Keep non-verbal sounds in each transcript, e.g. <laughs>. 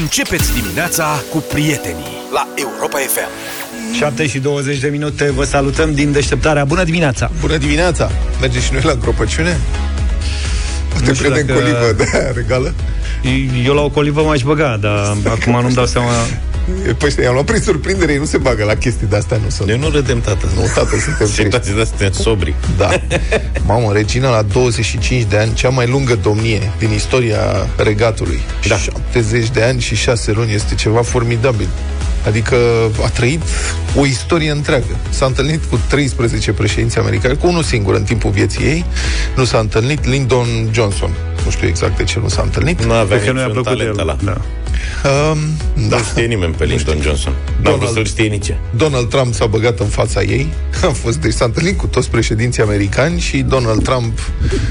Începeți dimineața cu prietenii la Europa FM. 7 și 20 de minute, vă salutăm din deșteptarea. Bună dimineața! Bună dimineața! Mergem și noi la îngropăciune? Te știu prinde dacă- colivă de regală? Eu la o colivă m-aș băga, dar acum nu-mi dau seama... Păi știi, am luat prin surprindere, ei nu se bagă la chestii de-astea, nu sunt. Noi nu râdem, tată. Nu, tată, suntem triști. Situații de astea sobri. Da. Mamă, regina la 25 de ani, cea mai lungă domnie din istoria regatului. Da. 70 de ani și 6 luni este ceva formidabil. Adică a trăit o istorie întreagă. S-a întâlnit cu 13 președinți americani, cu unul singur în timpul vieții ei. Nu s-a întâlnit Lyndon Johnson. Nu știu exact de ce nu s-a întâlnit. Nu avea Cred că nu i-a niciun plăcut de talent el. ăla. Da. Um, da. Nu știe nimeni pe Lyndon Johnson. N-am Donald- vrut să-l știe nici ea. Donald Trump s-a băgat în fața ei. <laughs> A fost, deci s-a întâlnit cu toți președinții americani și Donald Trump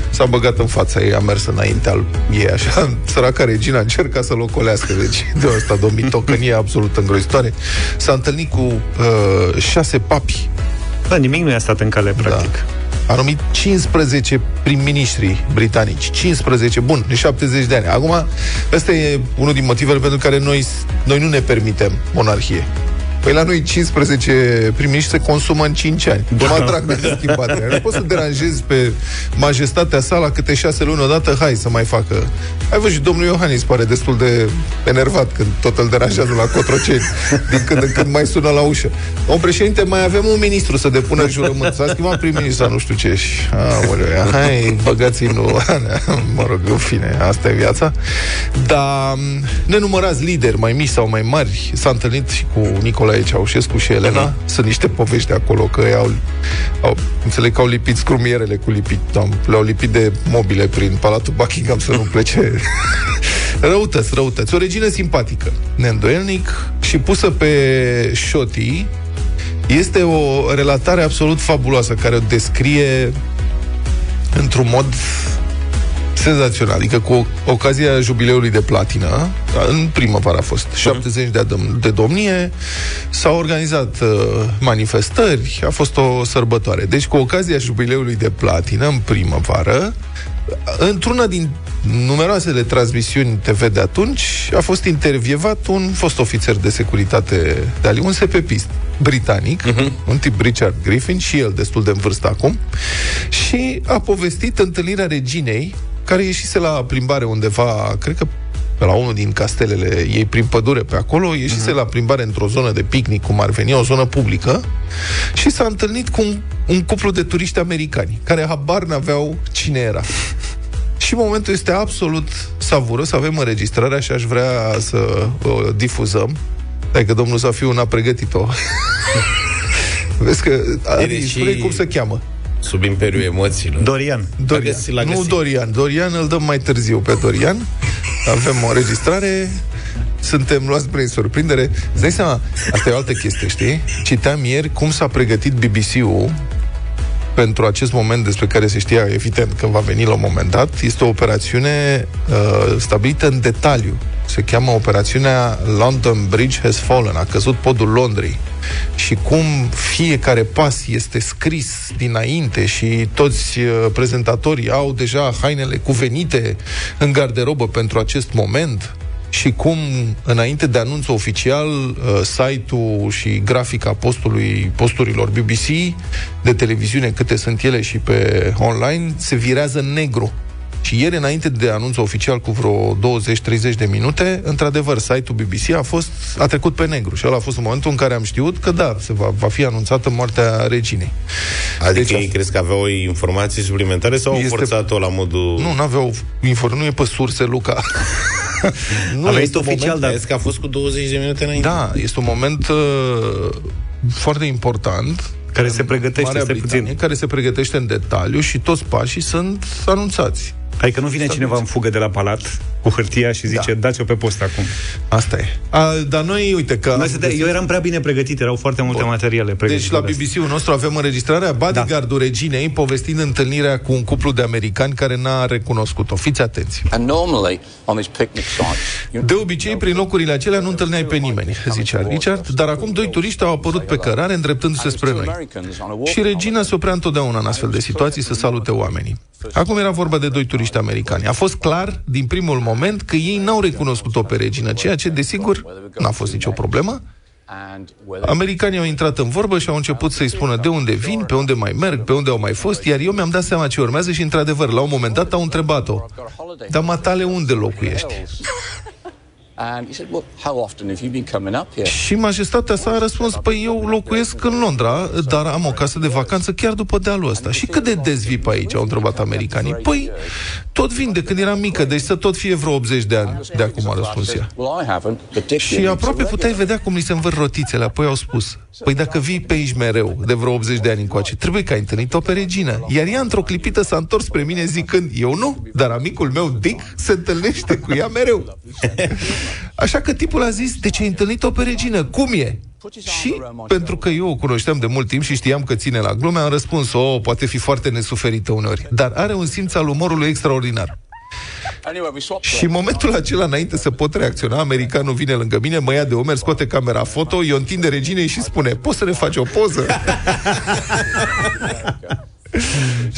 s-a băgat în fața ei, a mers înaintea ei, așa. <laughs> Săraca regina încerca să-l ocolească, deci de asta de o mitocănie absolut îngrozitoare. S-a întâlnit cu uh, șase papi. da, nimic nu i-a stat în cale, practic. Da. A numit 15 prim-ministri britanici. 15, bun, de 70 de ani. Acum, ăsta e unul din motivele pentru care noi, noi nu ne permitem monarhie. Păi la noi 15 prim-ministri se consumă în 5 ani. Da. Mă atrag de schimbare. Nu poți să deranjezi pe majestatea sa la câte 6 luni odată, hai să mai facă. Ai văzut și domnul Iohannis pare destul de enervat când tot îl deranjează la Cotroceni. Din când în când mai sună la ușă. Om președinte, mai avem un ministru să depună jurământ. S-a schimbat prim-ministru, nu știu ce. Și, aoleu, ia, hai, băgați nu. <laughs> mă rog, în fine, asta e viața. Dar nenumărați lideri, mai mici sau mai mari, s-a întâlnit și cu Nicolae Ceaușescu și Elena. Sunt niște povești de acolo, că ei au, au înțeleg că au lipit scrumierele cu lipit, am- le-au lipit de mobile prin Palatul Buckingham să nu <laughs> plece. <laughs> răutăți, răutăți. O regină simpatică, neîndoielnic, și pusă pe șotii, este o relatare absolut fabuloasă care o descrie într-un mod senzațional. Adică cu ocazia jubileului de platină, în primăvară a fost, 70 de, adom- de domnie, s-au organizat uh, manifestări, a fost o sărbătoare. Deci cu ocazia jubileului de platină, în primăvară, într-una din numeroasele transmisiuni TV de atunci, a fost intervievat un fost ofițer de securitate de ali, un SPPist britanic, uh-huh. un tip Richard Griffin, și el destul de în vârstă acum, și a povestit întâlnirea reginei, care ieșise la plimbare undeva, cred că pe la unul din castelele ei prin pădure pe acolo, ieșise uh-huh. la plimbare într-o zonă de picnic, cum ar veni, o zonă publică, și s-a întâlnit cu un, un cuplu de turiști americani, care habar n-aveau cine era. Și momentul este absolut savuros, avem înregistrarea și aș vrea să o difuzăm. Dacă domnul Zafiu n-a pregătit-o. <laughs> Vezi că... Adi, și- spune cum se cheamă. Sub imperiul emoțiilor. Dorian. Dorian. găsit, l-a Nu găsit. Dorian. Dorian îl dăm mai târziu pe Dorian. Avem o înregistrare. Suntem luați prin surprindere. Îți dai seama, asta e o altă chestie, știi? Citeam ieri cum s-a pregătit BBC-ul pentru acest moment despre care se știa evident că va veni la un moment dat. Este o operațiune uh, stabilită în detaliu. Se cheamă operațiunea London Bridge has fallen, a căzut podul Londrei. Și cum fiecare pas este scris dinainte și toți uh, prezentatorii au deja hainele cuvenite în garderobă pentru acest moment și cum, înainte de anunțul oficial, uh, site-ul și grafica postului, posturilor BBC de televiziune, câte sunt ele și pe online, se virează în negru. Și ieri, înainte de anunțul oficial cu vreo 20-30 de minute, într-adevăr, site-ul BBC a, fost, a trecut pe negru. Și ăla a fost momentul în care am știut că da, se va, va fi anunțată moartea reginei. Adică Deci ei crezi că aveau informații suplimentare sau au Este- forțat-o la modul... Nu, n-aveau inform, nu e pe surse, Luca. <laughs> nu A venit este un oficial, moment- dar Vezi că a fost cu 20 de minute înainte. Da, este un moment uh, foarte important Care se pregătește, Marea stai Britanie, puțin. care se pregătește în detaliu și toți pașii sunt anunțați. Adică nu vine cineva în fugă de la palat cu hârtia și zice, Da. dați-o pe post acum. Asta e. A, dar noi, uite că... Noi am suntem, găsit- eu eram prea bine pregătit, erau foarte multe materiale pregătite. Deci la BBC-ul nostru avem înregistrarea bodyguardul da. reginei povestind întâlnirea cu un cuplu de americani care n-a recunoscut-o. Fiți atenți. And normally on these picnic sites, you De obicei, prin locurile acelea nu întâlneai pe nimeni, zicea Richard, dar acum doi turiști au apărut pe cărare îndreptându-se spre noi. Și regina se oprea întotdeauna în astfel de situații să salute oamenii. Acum era vorba de doi turiști motoriști americani. A fost clar din primul moment că ei n-au recunoscut-o pe regină, ceea ce, desigur, n-a fost nicio problemă. Americanii au intrat în vorbă și au început să-i spună de unde vin, pe unde mai merg, pe unde au mai fost, iar eu mi-am dat seama ce urmează și, într-adevăr, la un moment dat au întrebat-o, dar matale unde locuiești? And he said, well, how often have you been coming up here? Și majestatea sa a răspuns, păi eu locuiesc în Londra, dar am o casă de vacanță chiar după dealul ăsta. Și cât de des vii pe aici, au întrebat americanii. Păi, tot vin de când eram mică, deci să tot fie vreo 80 de ani de acum, a răspuns ea. Well, I haven't, but Dick Și aproape puteai vedea cum li se învâr rotițele, apoi au spus, păi dacă vii pe aici mereu, de vreo 80 de ani încoace, trebuie că ai întâlnit-o pe regină. Iar ea, într-o clipită, s-a întors spre mine zicând, eu nu, dar amicul meu, Dick, se întâlnește cu ea mereu. Așa că tipul a zis, de ce ai întâlnit-o pe regină? Cum e? Și pentru că eu o cunoșteam de mult timp și știam că ține la glume, am răspuns, o, poate fi foarte nesuferită uneori, dar are un simț al umorului extraordinar. Anyway, we swapped Și în momentul acela, înainte să pot reacționa, americanul vine lângă mine, mă ia de omer, scoate camera foto, eu întinde reginei și spune, poți să ne faci o poză? <laughs>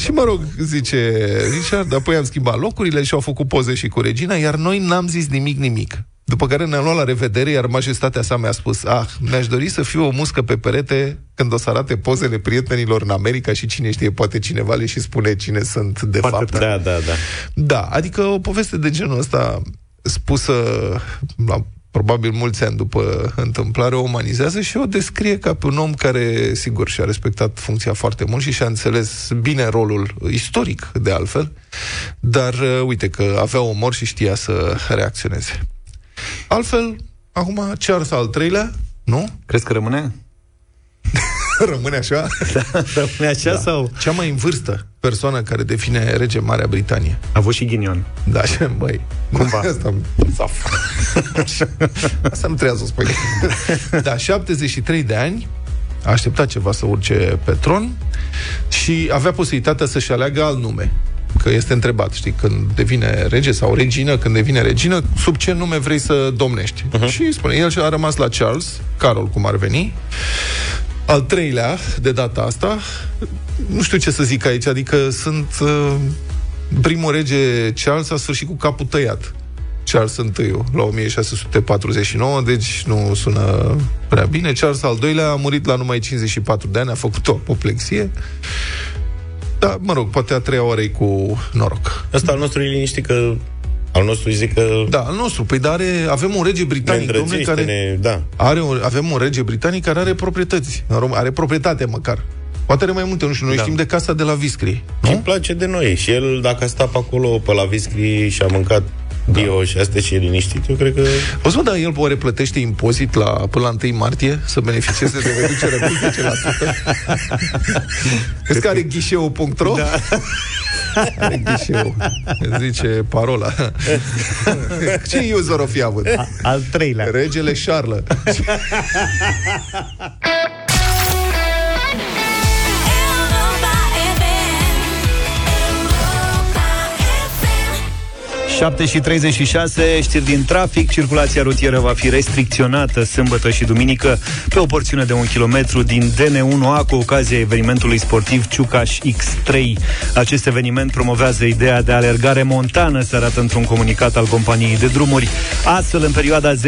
și mă rog, zice Richard, apoi am schimbat locurile și au făcut poze și cu regina, iar noi n-am zis nimic, nimic. După care ne-am luat la revedere, iar majestatea sa mi-a spus Ah, mi-aș dori să fiu o muscă pe perete când o să arate pozele prietenilor în America și cine știe, poate cineva le și spune cine sunt de Foarte fapt. Da, da, da. Da, adică o poveste de genul ăsta spusă la probabil mulți ani după întâmplare, o umanizează și o descrie ca pe un om care, sigur, și-a respectat funcția foarte mult și și-a înțeles bine rolul istoric, de altfel, dar uh, uite că avea umor și știa să reacționeze. Altfel, acum Charles al treilea, nu? Crezi că rămâne? <laughs> Rămâne așa? Rămâne așa da. sau? Cea mai în vârstă persoană care devine rege în Marea Britanie. A avut și ghinion. Da, și <laughs> băi. Cumva. <laughs> Asta, saf. Asta nu trebuie să o spui. da, 73 de ani, a așteptat ceva să urce pe tron și avea posibilitatea să-și aleagă alt nume. Că este întrebat, știi, când devine rege sau regină, când devine regină, sub ce nume vrei să domnești? Uh-huh. Și spune, el și a rămas la Charles, Carol cum ar veni, al treilea, de data asta, nu știu ce să zic aici, adică sunt... Uh, primul rege Charles a sfârșit cu capul tăiat. Charles I la 1649, deci nu sună prea bine. Charles al doilea a murit la numai 54 de ani, a făcut o apoplexie. Da, mă rog, poate a treia oară cu noroc. Ăsta al nostru e liniștit că al nostru zic că Da, al nostru. Păi dar are, avem un rege ne britanic, domnule, îndrăgește, care... ne... Da. Are un, avem un rege britanic care are proprietăți. În Rom- Are proprietate măcar. Poate are mai multe, nu știu, noi Da. știm de casa de la Viscri. Și Nu? îmi place de noi. Și el, dacă a stat pe acolo, pe la viscri și a mâncat bio și astea și e liniștit, eu cred că... O să mă, dar el oare plătește impozit la, până la 1 martie să beneficieze de reducere cu 10%? Crezi că are ghișeu.ro? Da. <laughs> Are ghișeu. Zice parola. <laughs> Ce user o fi avut? Al treilea. Regele Charles. <laughs> 7 și 36, știri din trafic. Circulația rutieră va fi restricționată sâmbătă și duminică pe o porțiune de un kilometru din DN1A cu ocazia evenimentului sportiv Ciucaș X3. Acest eveniment promovează ideea de alergare montană, se arată într-un comunicat al companiei de drumuri. Astfel, în perioada 10-11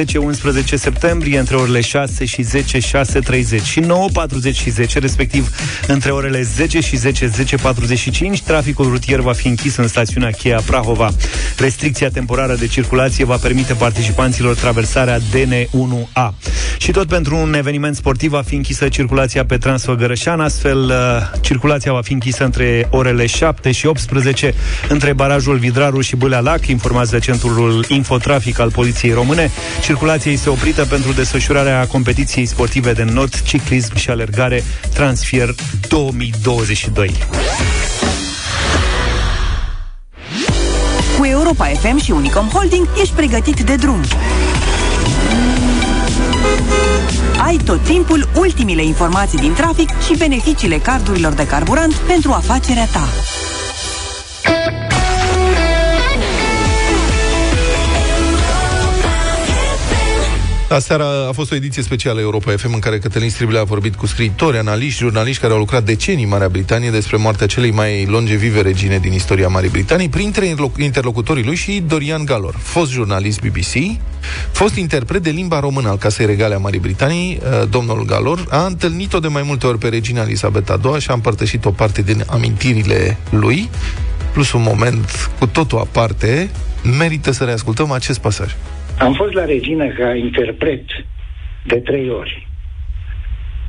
septembrie, între orele 6 și 10, 6.30 și 9.40 și 10, respectiv între orele 10 și 10, 10.45, traficul rutier va fi închis în stațiunea Cheia Prahova. Restricția temporară de circulație va permite participanților traversarea DN1A. Și tot pentru un eveniment sportiv va fi închisă circulația pe Transfăgărășan, astfel uh, circulația va fi închisă între orele 7 și 18 între barajul Vidraru și Bâlea Lac, informează centrul Infotrafic al Poliției Române. Circulația este oprită pentru desfășurarea competiției sportive de not, ciclism și alergare Transfer 2022. Europa FM și Unicom Holding ești pregătit de drum. Ai tot timpul ultimile informații din trafic și beneficiile cardurilor de carburant pentru afacerea ta. Aseară a fost o ediție specială Europa FM în care Cătălin Striblea a vorbit cu scriitori, analiști, jurnaliști care au lucrat decenii în Marea Britanie despre moartea celei mai longevive regine din istoria Marii Britanii, printre interloc- interlocutorii lui și Dorian Galor, fost jurnalist BBC, fost interpret de limba română al Casei Regale a Marii Britanii, uh, domnul Galor, a întâlnit-o de mai multe ori pe regina Elisabeta II și a împărtășit o parte din amintirile lui, plus un moment cu totul aparte, merită să reascultăm acest pasaj. Am fost la regină ca interpret de trei ori.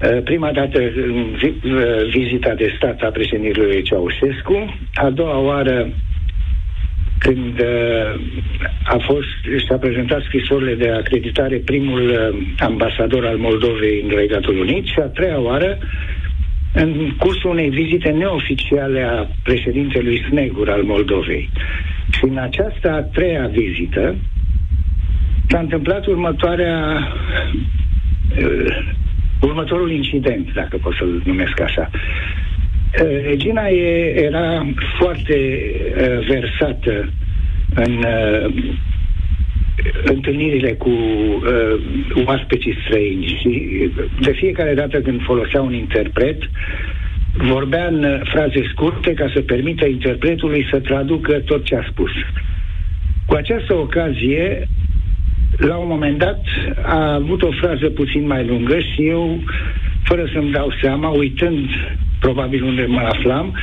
Uh, Prima dată în vi- uh, vizita de stat a președintelui Ceaușescu, a doua oară când uh, a fost, și-a prezentat scrisorile de acreditare primul uh, ambasador al Moldovei în Regatul Unit și a treia oară în cursul unei vizite neoficiale a președintelui Snegur al Moldovei. Și în această a treia vizită s-a întâmplat următoarea uh, următorul incident, dacă pot să-l numesc așa. Uh, Regina e, era foarte uh, versată în uh, întâlnirile cu uh, oaspeții străini și de fiecare dată când folosea un interpret, vorbea în uh, fraze scurte ca să permită interpretului să traducă tot ce a spus. Cu această ocazie, la un moment dat, a avut o frază puțin mai lungă și eu, fără să-mi dau seama, uitând probabil unde mă aflam,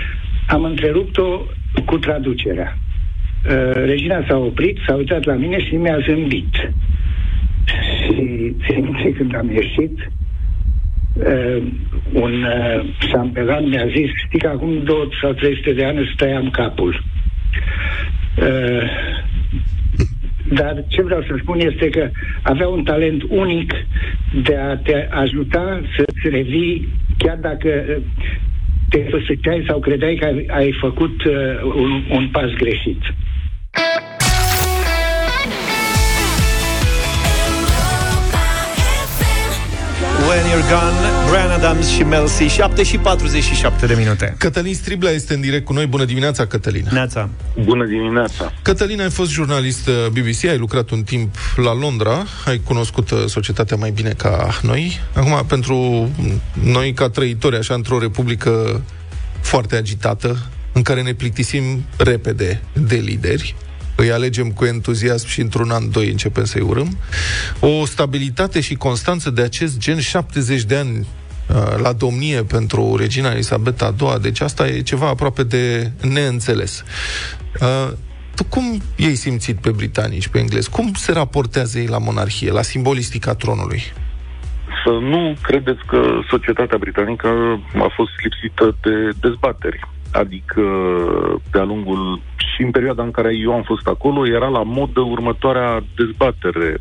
am întrerupt-o cu traducerea. Uh, regina s-a oprit, s-a uitat la mine și mi-a zâmbit. Și țin minte când am ieșit, uh, un uh, șampelan mi-a zis, știi că acum 200 sau 300 de ani îți tăiam capul. Uh, dar ce vreau să spun este că avea un talent unic de a te ajuta să-ți revii, chiar dacă uh, te făsăceai sau credeai că ai, ai făcut uh, un, un pas greșit. When You're Gone, Brian Adams și Mel C. 7 și 47 de minute. Cătălin Striblea este în direct cu noi. Bună dimineața, Cătălin. Neața. Bună dimineața! Cătălin, ai fost jurnalist uh, BBC, ai lucrat un timp la Londra, ai cunoscut uh, societatea mai bine ca noi. Acum, pentru noi, ca trăitori, așa, într-o republică foarte agitată, în care ne plictisim repede de lideri, îi alegem cu entuziasm și într-un an, doi începem să-i urâm. O stabilitate și constanță de acest gen, 70 de ani uh, la domnie pentru regina Elisabeta II, deci asta e ceva aproape de neînțeles. Uh, tu cum ei simțit pe britanici, pe englezi? Cum se raportează ei la monarhie, la simbolistica tronului? Să nu credeți că societatea britanică a fost lipsită de dezbateri. Adică, de-a lungul și în perioada în care eu am fost acolo, era la modă următoarea dezbatere.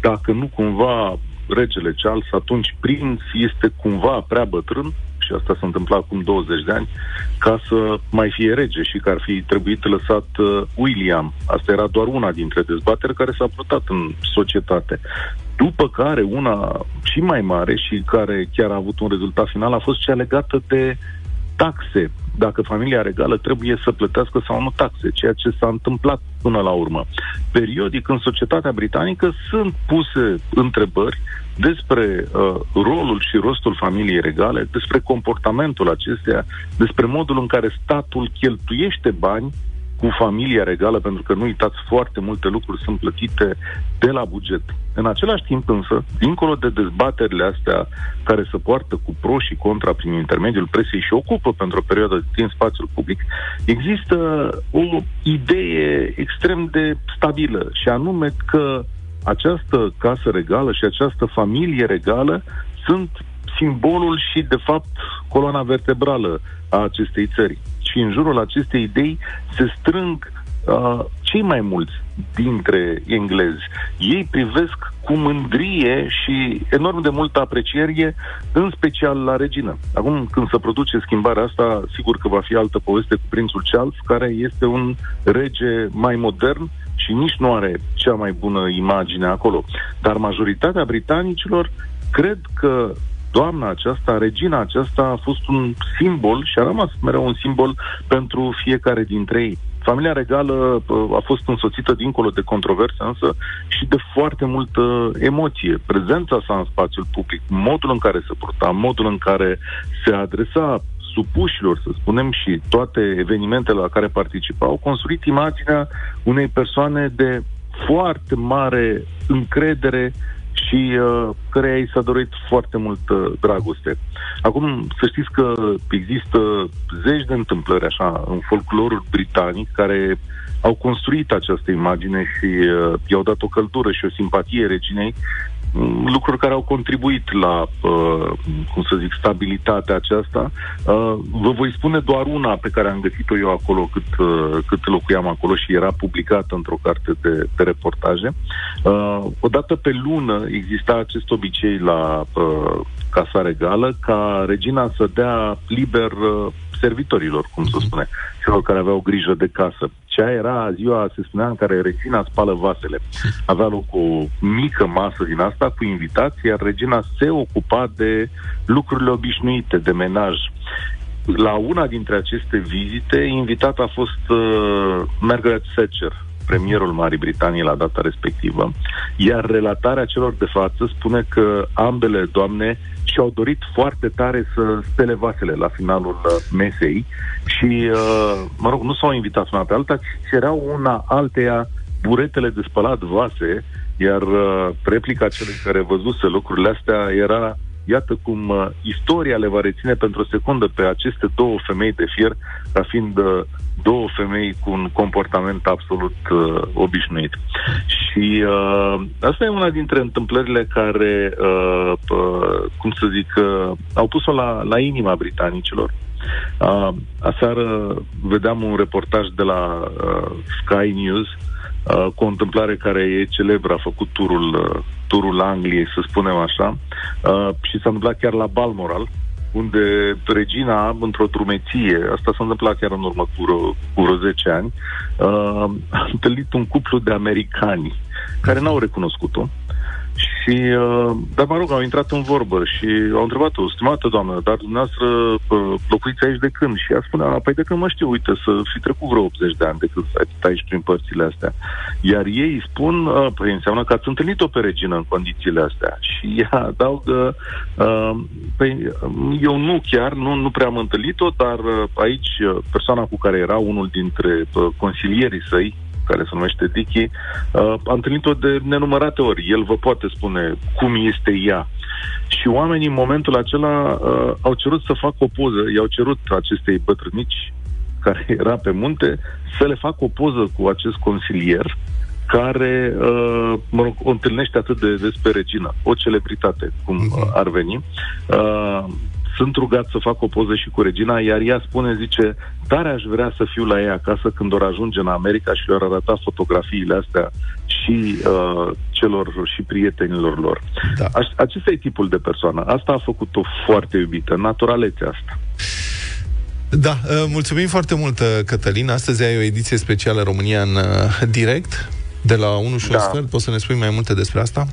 Dacă nu cumva regele Charles, atunci prinț este cumva prea bătrân, și asta s-a întâmplat acum 20 de ani, ca să mai fie rege și că ar fi trebuit lăsat uh, William. Asta era doar una dintre dezbateri care s-a purtat în societate. După care una și mai mare și care chiar a avut un rezultat final a fost cea legată de taxe, dacă familia regală trebuie să plătească sau nu taxe, ceea ce s-a întâmplat până la urmă. Periodic în societatea britanică sunt puse întrebări despre uh, rolul și rostul familiei regale, despre comportamentul acesteia, despre modul în care statul cheltuiește bani cu familia regală, pentru că nu uitați, foarte multe lucruri sunt plătite de la buget. În același timp însă, dincolo de dezbaterile astea care se poartă cu pro și contra prin intermediul presei și ocupă pentru o perioadă de timp spațiul public, există o idee extrem de stabilă și anume că această casă regală și această familie regală sunt simbolul și, de fapt, coloana vertebrală a acestei țări. Și în jurul acestei idei se strâng uh, cei mai mulți dintre englezi. Ei privesc cu mândrie și enorm de multă apreciere, în special la regină. Acum, când se produce schimbarea asta, sigur că va fi altă poveste cu prințul Charles, care este un rege mai modern și nici nu are cea mai bună imagine acolo. Dar majoritatea britanicilor cred că doamna aceasta, regina aceasta a fost un simbol și a rămas mereu un simbol pentru fiecare dintre ei. familia regală uh, a fost însoțită dincolo de controverse, însă și de foarte multă emoție. Prezența sa în spațiul public, modul în care se purta, modul în care se adresa supușilor, să spunem, și toate evenimentele la care participa, au construit imaginea unei persoane de foarte mare încredere și uh, care i s-a dorit foarte mult uh, dragoste. Acum, să știți că există zeci de întâmplări așa în folclorul britanic care au construit această imagine și uh, i-au dat o căldură și o simpatie reginei, mm, lucruri care au contribuit la, uh, cum să zic, stabilitatea aceasta. Uh, vă voi spune doar una pe care am găsit-o eu acolo cât, uh, cât locuiam acolo și era publicată într-o carte de, de reportaje. Uh, odată pe lună exista acest obicei la uh, Casa Regală ca regina să dea liber uh, servitorilor, cum se spune, celor care aveau grijă de casă. Cea era ziua, se spunea, în care regina spală vasele. Avea loc o mică masă din asta cu invitații, iar regina se ocupa de lucrurile obișnuite, de menaj. La una dintre aceste vizite, invitat a fost uh, Margaret Thatcher, premierul Marii Britanii la data respectivă, iar relatarea celor de față spune că ambele doamne și-au dorit foarte tare să spele vasele la finalul uh, mesei și, uh, mă rog, nu s-au invitat una pe alta, ci cereau una alteia buretele de spălat vase, iar uh, replica celui care văzuse lucrurile astea era Iată cum uh, istoria le va reține pentru o secundă pe aceste două femei de fier ca fiind uh, două femei cu un comportament absolut uh, obișnuit. Și uh, asta e una dintre întâmplările care, uh, uh, cum să zic, uh, au pus-o la, la inima britanicilor. Uh, aseară vedeam un reportaj de la uh, Sky News uh, cu o întâmplare care e celebră, a făcut turul, uh, turul Angliei, să spunem așa, uh, și s-a întâmplat chiar la Balmoral, unde regina, într-o drumeție, asta s-a întâmplat chiar în urmă cu vreo, cu vreo 10 ani, uh, a întâlnit un cuplu de americani care n-au recunoscut-o. Și, uh, dar mă rog, au intrat în vorbă și au întrebat-o, stimată doamnă, dar dumneavoastră uh, locuiți aici de când? Și ea spunea, păi de când mă știu, uite, să fi trecut vreo 80 de ani de când stai aici prin părțile astea. Iar ei îi spun, uh, păi înseamnă că ați întâlnit-o pe regină în condițiile astea. Și ea <laughs> adaugă, uh, păi eu nu chiar, nu, nu prea am întâlnit-o, dar uh, aici uh, persoana cu care era unul dintre uh, consilierii săi, care se numește Dicky, uh, a întâlnit-o de nenumărate ori. El vă poate spune cum este ea. Și oamenii în momentul acela uh, au cerut să facă o poză, i-au cerut acestei bătrânici care era pe munte să le facă o poză cu acest consilier care, uh, mă rog, o întâlnește atât de des pe regină, o celebritate, cum uh, ar veni. Uh, sunt rugat să fac o poză și cu regina, iar ea spune, zice, tare aș vrea să fiu la ea acasă când or ajunge în America și le-ar arăta fotografiile astea și uh, celor și prietenilor lor. Da. Aș, acesta e tipul de persoană. Asta a făcut-o foarte iubită, naturalețea asta. Da, uh, mulțumim foarte mult, uh, Cătălin. Astăzi ai o ediție specială România în uh, direct, de la 1 și un Da. sfert. Poți să ne spui mai multe despre asta?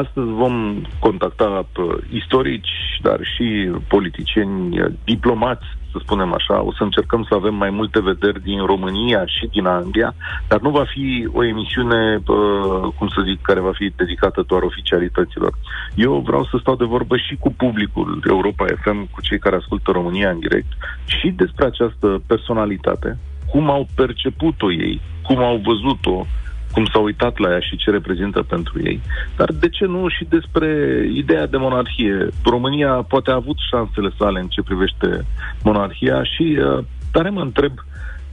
Astăzi vom contacta uh, istorici, dar și politicieni, uh, diplomați, să spunem așa. O să încercăm să avem mai multe vederi din România și din Anglia, dar nu va fi o emisiune, uh, cum să zic, care va fi dedicată doar oficialităților. Eu vreau să stau de vorbă și cu publicul Europa FM, cu cei care ascultă România în direct, și despre această personalitate, cum au perceput-o ei, cum au văzut-o, cum s-au uitat la ea și ce reprezintă pentru ei. Dar de ce nu și despre ideea de monarhie? România poate a avut șansele sale în ce privește monarhia și uh, tare mă întreb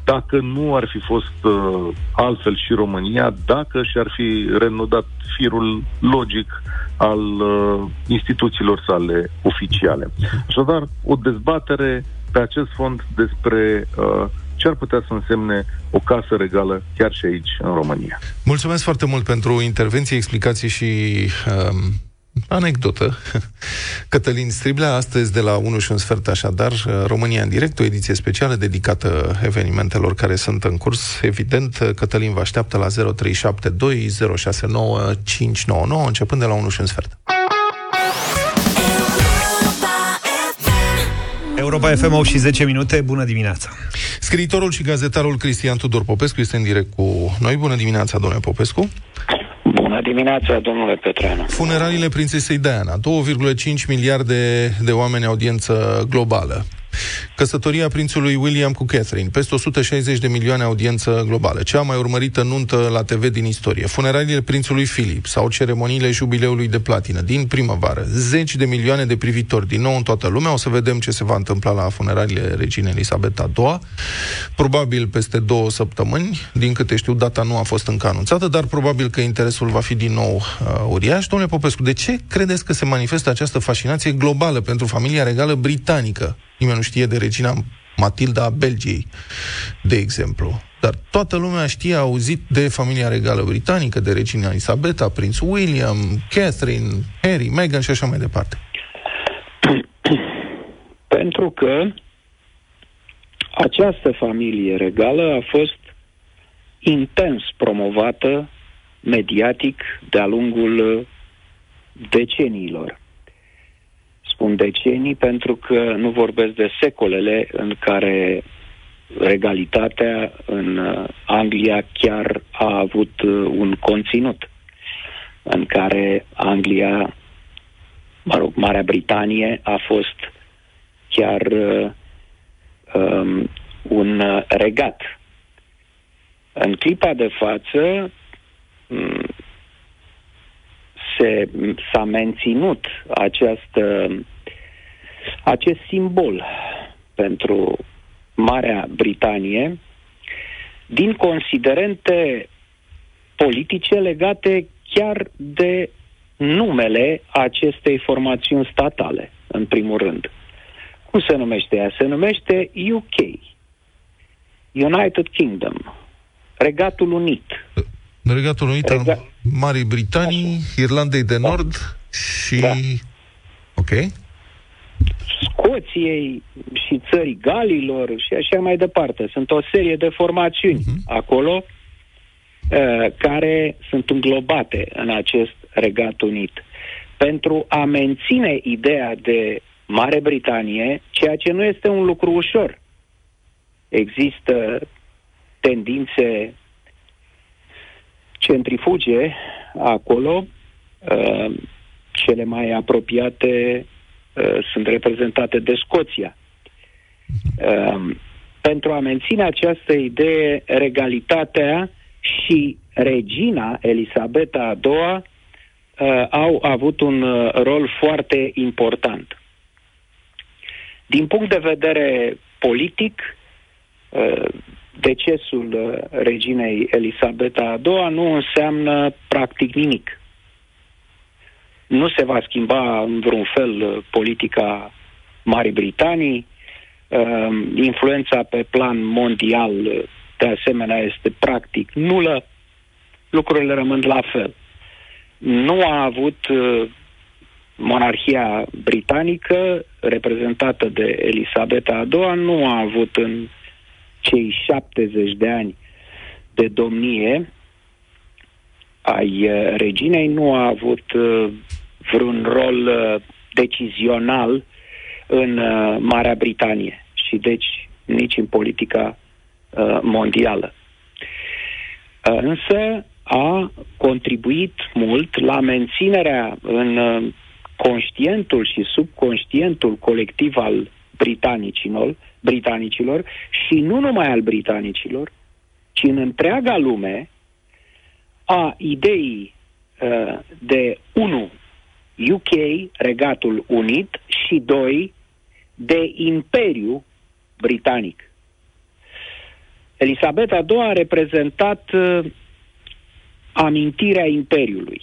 dacă nu ar fi fost uh, altfel și România, dacă și-ar fi renodat firul logic al uh, instituțiilor sale oficiale. Așadar, o dezbatere pe acest fond despre uh, ce ar putea să însemne o casă regală chiar și aici, în România. Mulțumesc foarte mult pentru intervenție, explicații și um, anecdotă. <laughs> Cătălin Striblea, astăzi de la 1 și un sfert așadar, uh, România în direct, o ediție specială dedicată evenimentelor care sunt în curs. Evident, uh, Cătălin vă așteaptă la 0372 069 599, începând de la 1 și un sfert. Europa FM. Europa FM 8 și 10 minute. Bună dimineața! Scriitorul și gazetarul Cristian Tudor Popescu este în direct cu noi. Bună dimineața, domnule Popescu. Bună dimineața, domnule Petreanu. Funeraliile prințesei Diana. 2,5 miliarde de oameni audiență globală. Căsătoria prințului William cu Catherine, peste 160 de milioane audiență globală, cea mai urmărită nuntă la TV din istorie, funeraliile prințului Philip sau ceremoniile jubileului de platină din primăvară, zeci de milioane de privitori din nou în toată lumea, o să vedem ce se va întâmpla la funeraliile reginei Elisabeta II, probabil peste două săptămâni, din câte știu, data nu a fost încă anunțată, dar probabil că interesul va fi din nou uh, uriaș. Domnule Popescu, de ce credeți că se manifestă această fascinație globală pentru familia regală britanică? Nimeni nu știe de regina Matilda a Belgiei, de exemplu. Dar toată lumea știe, a auzit de familia regală britanică, de regina Elisabeta, prinț William, Catherine, Harry, Meghan și așa mai departe. <clears throat> Pentru că această familie regală a fost intens promovată mediatic de-a lungul uh, deceniilor. Spun decenii pentru că nu vorbesc de secolele în care regalitatea în uh, Anglia chiar a avut uh, un conținut, în care Anglia, mă rog, Marea Britanie a fost chiar uh, um, un uh, regat. În clipa de față m, se, s-a menținut această, acest simbol pentru Marea Britanie din considerente politice legate chiar de numele acestei formațiuni statale, în primul rând. Cum se numește ea? Se numește UK, United Kingdom, Regatul Unit. Regatul Unit al Rega- Marii Britanii, Irlandei de Nord și... Da. Ok. Scoției și țării Galilor și așa mai departe. Sunt o serie de formațiuni uh-huh. acolo uh, care sunt înglobate în acest regat unit. Pentru a menține ideea de Mare Britanie, ceea ce nu este un lucru ușor. Există tendințe centrifuge acolo, uh, cele mai apropiate uh, sunt reprezentate de Scoția. Uh, pentru a menține această idee, regalitatea și regina Elisabeta a II uh, au avut un uh, rol foarte important. Din punct de vedere politic, uh, decesul uh, reginei Elisabeta a II nu înseamnă practic nimic. Nu se va schimba în vreun fel uh, politica Marii Britanii, uh, influența pe plan mondial uh, de asemenea este practic nulă, lucrurile rămân la fel. Nu a avut uh, monarhia britanică, reprezentată de Elisabeta a II, nu a avut în cei 70 de ani de domnie ai uh, reginei, nu a avut uh, vreun rol uh, decizional în uh, Marea Britanie și deci nici în politica uh, mondială. Uh, însă a contribuit mult la menținerea în uh, conștientul și subconștientul colectiv al britanicilor, britanicilor și nu numai al britanicilor, ci în întreaga lume a ideii uh, de 1. UK, Regatul Unit și 2. de Imperiu Britanic. Elisabeta II a reprezentat uh, amintirea Imperiului,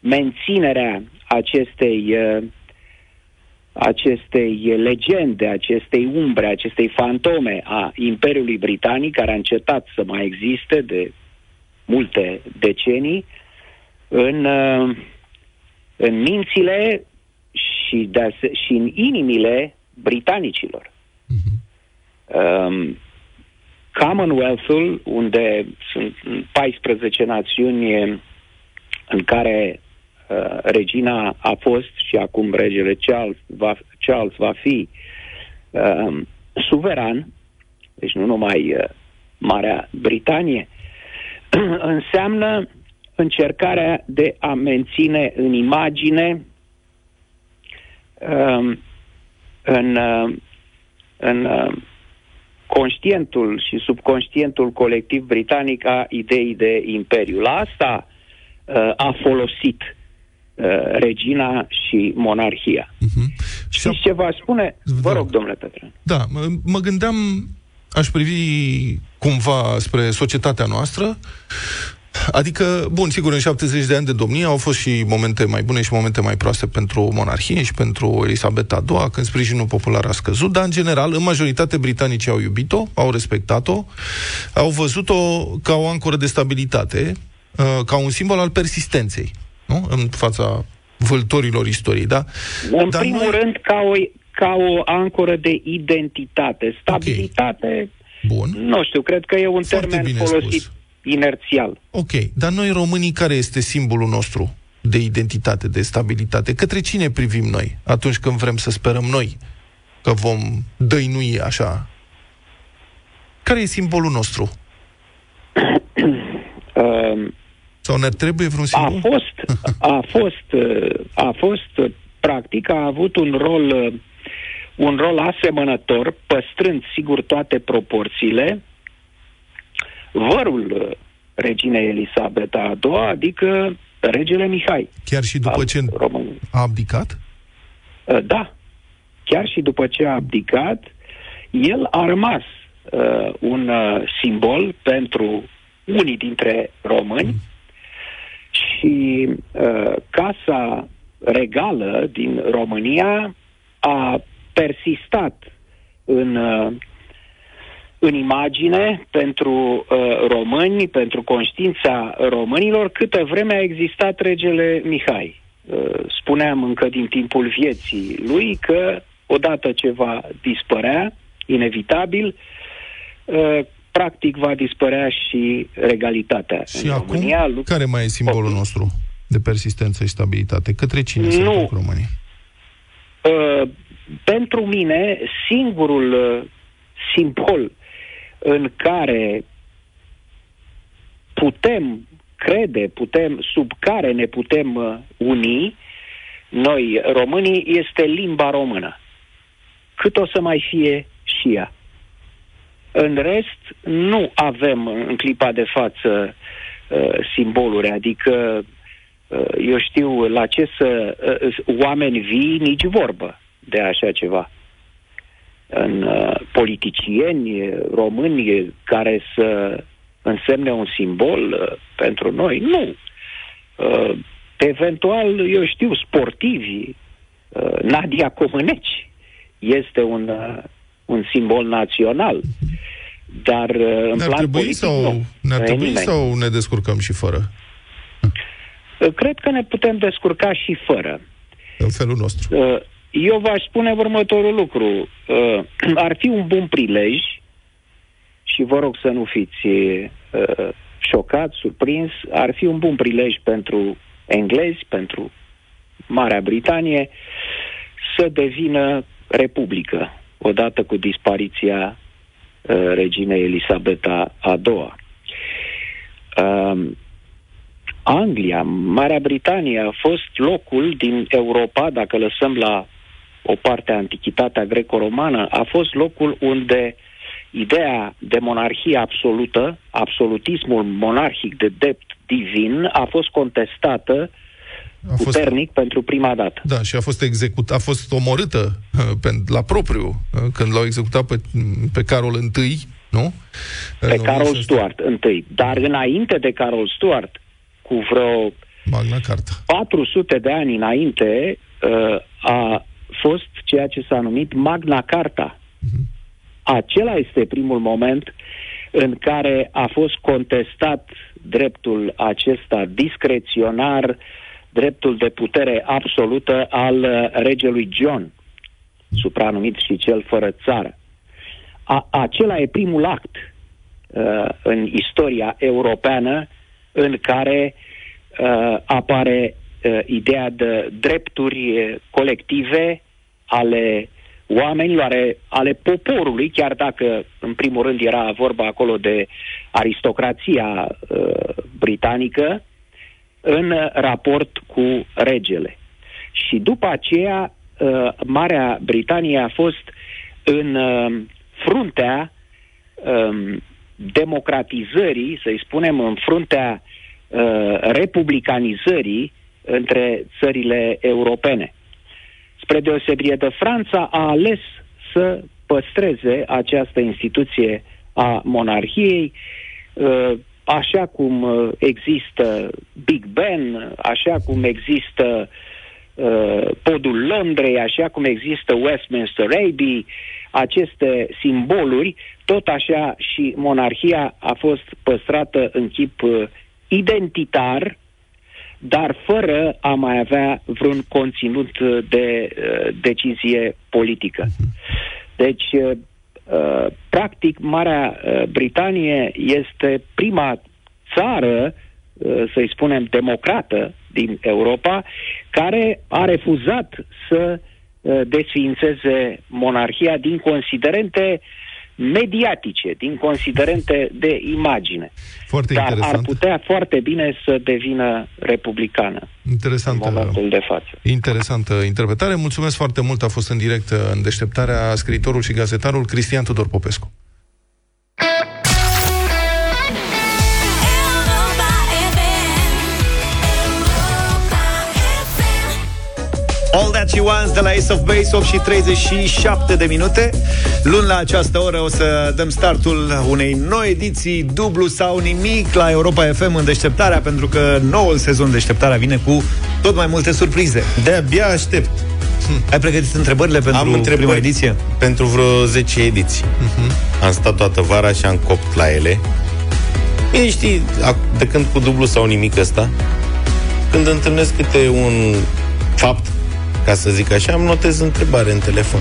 menținerea acestei uh, acestei legende, acestei umbre, acestei fantome a Imperiului Britanic, care a încetat să mai existe de multe decenii, în, uh, în mințile și, de ase- și în inimile britanicilor. Um, Commonwealth-ul, unde sunt 14 națiuni în care uh, regina a fost și acum regele Charles va, Charles va fi uh, suveran, deci nu numai uh, Marea Britanie, <clears throat> înseamnă încercarea de a menține în imagine um, în, uh, în uh, conștientul și subconștientul colectiv britanic a ideii de imperiu. La asta uh, a folosit uh, regina și monarhia. Uh-huh. Știți ce va spune? Vă rog, domnule Petreanu. Da, mă, mă gândeam, aș privi cumva spre societatea noastră, Adică, bun, sigur, în 70 de ani de domnie au fost și momente mai bune și momente mai proaste pentru monarhie și pentru Elisabeta II, când sprijinul popular a scăzut, dar, în general, în majoritate, britanicii au iubit-o, au respectat-o, au văzut-o ca o ancoră de stabilitate, uh, ca un simbol al persistenței, nu? În fața vâltorilor istoriei, da? În Dar primul noi- rând, ca o, ca o ancoră de identitate. Stabilitate, Bun. nu știu, cred că e un Foarte termen bine folosit spus. inerțial. Ok, dar noi românii, care este simbolul nostru de identitate, de stabilitate? Către cine privim noi atunci când vrem să sperăm noi că vom dăinui așa? Care e simbolul nostru? <clears throat> Uh, Sau ne trebuie vreun a simbol? <laughs> fost, a fost, uh, a fost, uh, practic, a avut un rol, uh, un rol asemănător, păstrând, sigur, toate proporțiile, vărul uh, reginei Elisabeta a II, adică regele Mihai. Chiar și după al ce României. a abdicat? Uh, Da, chiar și după ce a abdicat, el a rămas uh, un uh, simbol pentru unii dintre români și uh, Casa Regală din România a persistat în, uh, în imagine pentru uh, români, pentru conștiința românilor, câtă vreme a existat regele Mihai. Uh, spuneam încă din timpul vieții lui că odată ce va dispărea, inevitabil, uh, practic va dispărea și regalitatea Și în acum, România. Lu- care mai e simbolul nostru de persistență și stabilitate? Către cine se Nu. întorc românii? Uh, pentru mine, singurul uh, simbol în care putem crede, putem, sub care ne putem uh, uni, noi românii, este limba română. Cât o să mai fie și ea. În rest, nu avem în clipa de față uh, simboluri, adică uh, eu știu la ce să uh, oameni vii, nici vorbă de așa ceva. În uh, politicieni români care să însemne un simbol uh, pentru noi, nu. Uh, eventual, eu știu, sportivi, uh, Nadia Comăneci este un, uh, un simbol național. Dar uh, în Ne-ar plan trebui politic, sau, nu. ne-ar Nu e trebui nimeni. sau ne descurcăm și fără? Uh, Cred că ne putem descurca și fără. În felul nostru. Uh, Eu v-aș spune următorul lucru. Uh, <clears throat> Ar fi un bun prilej și vă rog să nu fiți uh, șocați, surprins, ar fi un bun prilej pentru englezi, pentru Marea Britanie, să devină republică, odată cu dispariția uh, reginei Elisabeta a II. Um, Anglia, Marea Britanie a fost locul din Europa, dacă lăsăm la o parte a antichitatea greco-romană, a fost locul unde ideea de monarhie absolută, absolutismul monarhic de drept divin, a fost contestată A fost, puternic pentru prima dată. da, și a fost execut, a fost omorâtă uh, pe, la propriu, uh, când l-au executat pe, pe Carol I, nu? Pe În Carol 1600. Stuart întâi. Dar înainte de Carol Stuart, cu vreo Magna Carta. 400 de ani înainte uh, a fost ceea ce s-a numit Magna Carta. Acela este primul moment în care a fost contestat dreptul acesta discreționar, dreptul de putere absolută al uh, regelui John, supranumit și cel fără țară. A, acela e primul act uh, în istoria europeană în care uh, apare uh, ideea de drepturi uh, colective ale oamenilor, ale, ale poporului, chiar dacă în primul rând era vorba acolo de aristocrația uh, britanică, în uh, raport cu regele. Și după aceea, uh, Marea Britanie a fost în uh, fruntea um, democratizării, să-i spunem, în fruntea uh, republicanizării între țările europene. Spre deosebire de Franța, a ales să păstreze această instituție a monarhiei, uh, așa cum uh, există Big Ben, așa cum există uh, podul Londrei, așa cum există Westminster Abbey, aceste simboluri, tot așa și monarhia a fost păstrată în chip uh, identitar, dar fără a mai avea vreun conținut uh, de uh, decizie politică. Deci, uh, uh, practic, Marea uh, Britanie este prima țară, uh, să-i spunem, democrată din Europa, care a refuzat să uh, desființeze monarhia din considerente mediatice, din considerente de imagine. Foarte Dar interesant. ar putea foarte bine să devină republicană Interesantă, în momentul de față. interesantă interpretare. Mulțumesc foarte mult. A fost în direct uh, în deșteptarea scriitorul și gazetarul Cristian Tudor Popescu. All That She Wants de la Ace of Base 8 și 37 de minute Luni la această oră o să dăm startul unei noi ediții Dublu sau nimic la Europa FM în deșteptarea Pentru că noul sezon deșteptarea vine cu tot mai multe surprize De-abia aștept. Ai pregătit întrebările pentru Am întrebări prima ediție? pentru vreo 10 ediții. Am stat toată vara și am copt la ele. Bine, știi, ac- de când cu dublu sau nimic ăsta, când întâlnesc câte un fapt, ca să zic așa, îmi notez întrebare în telefon.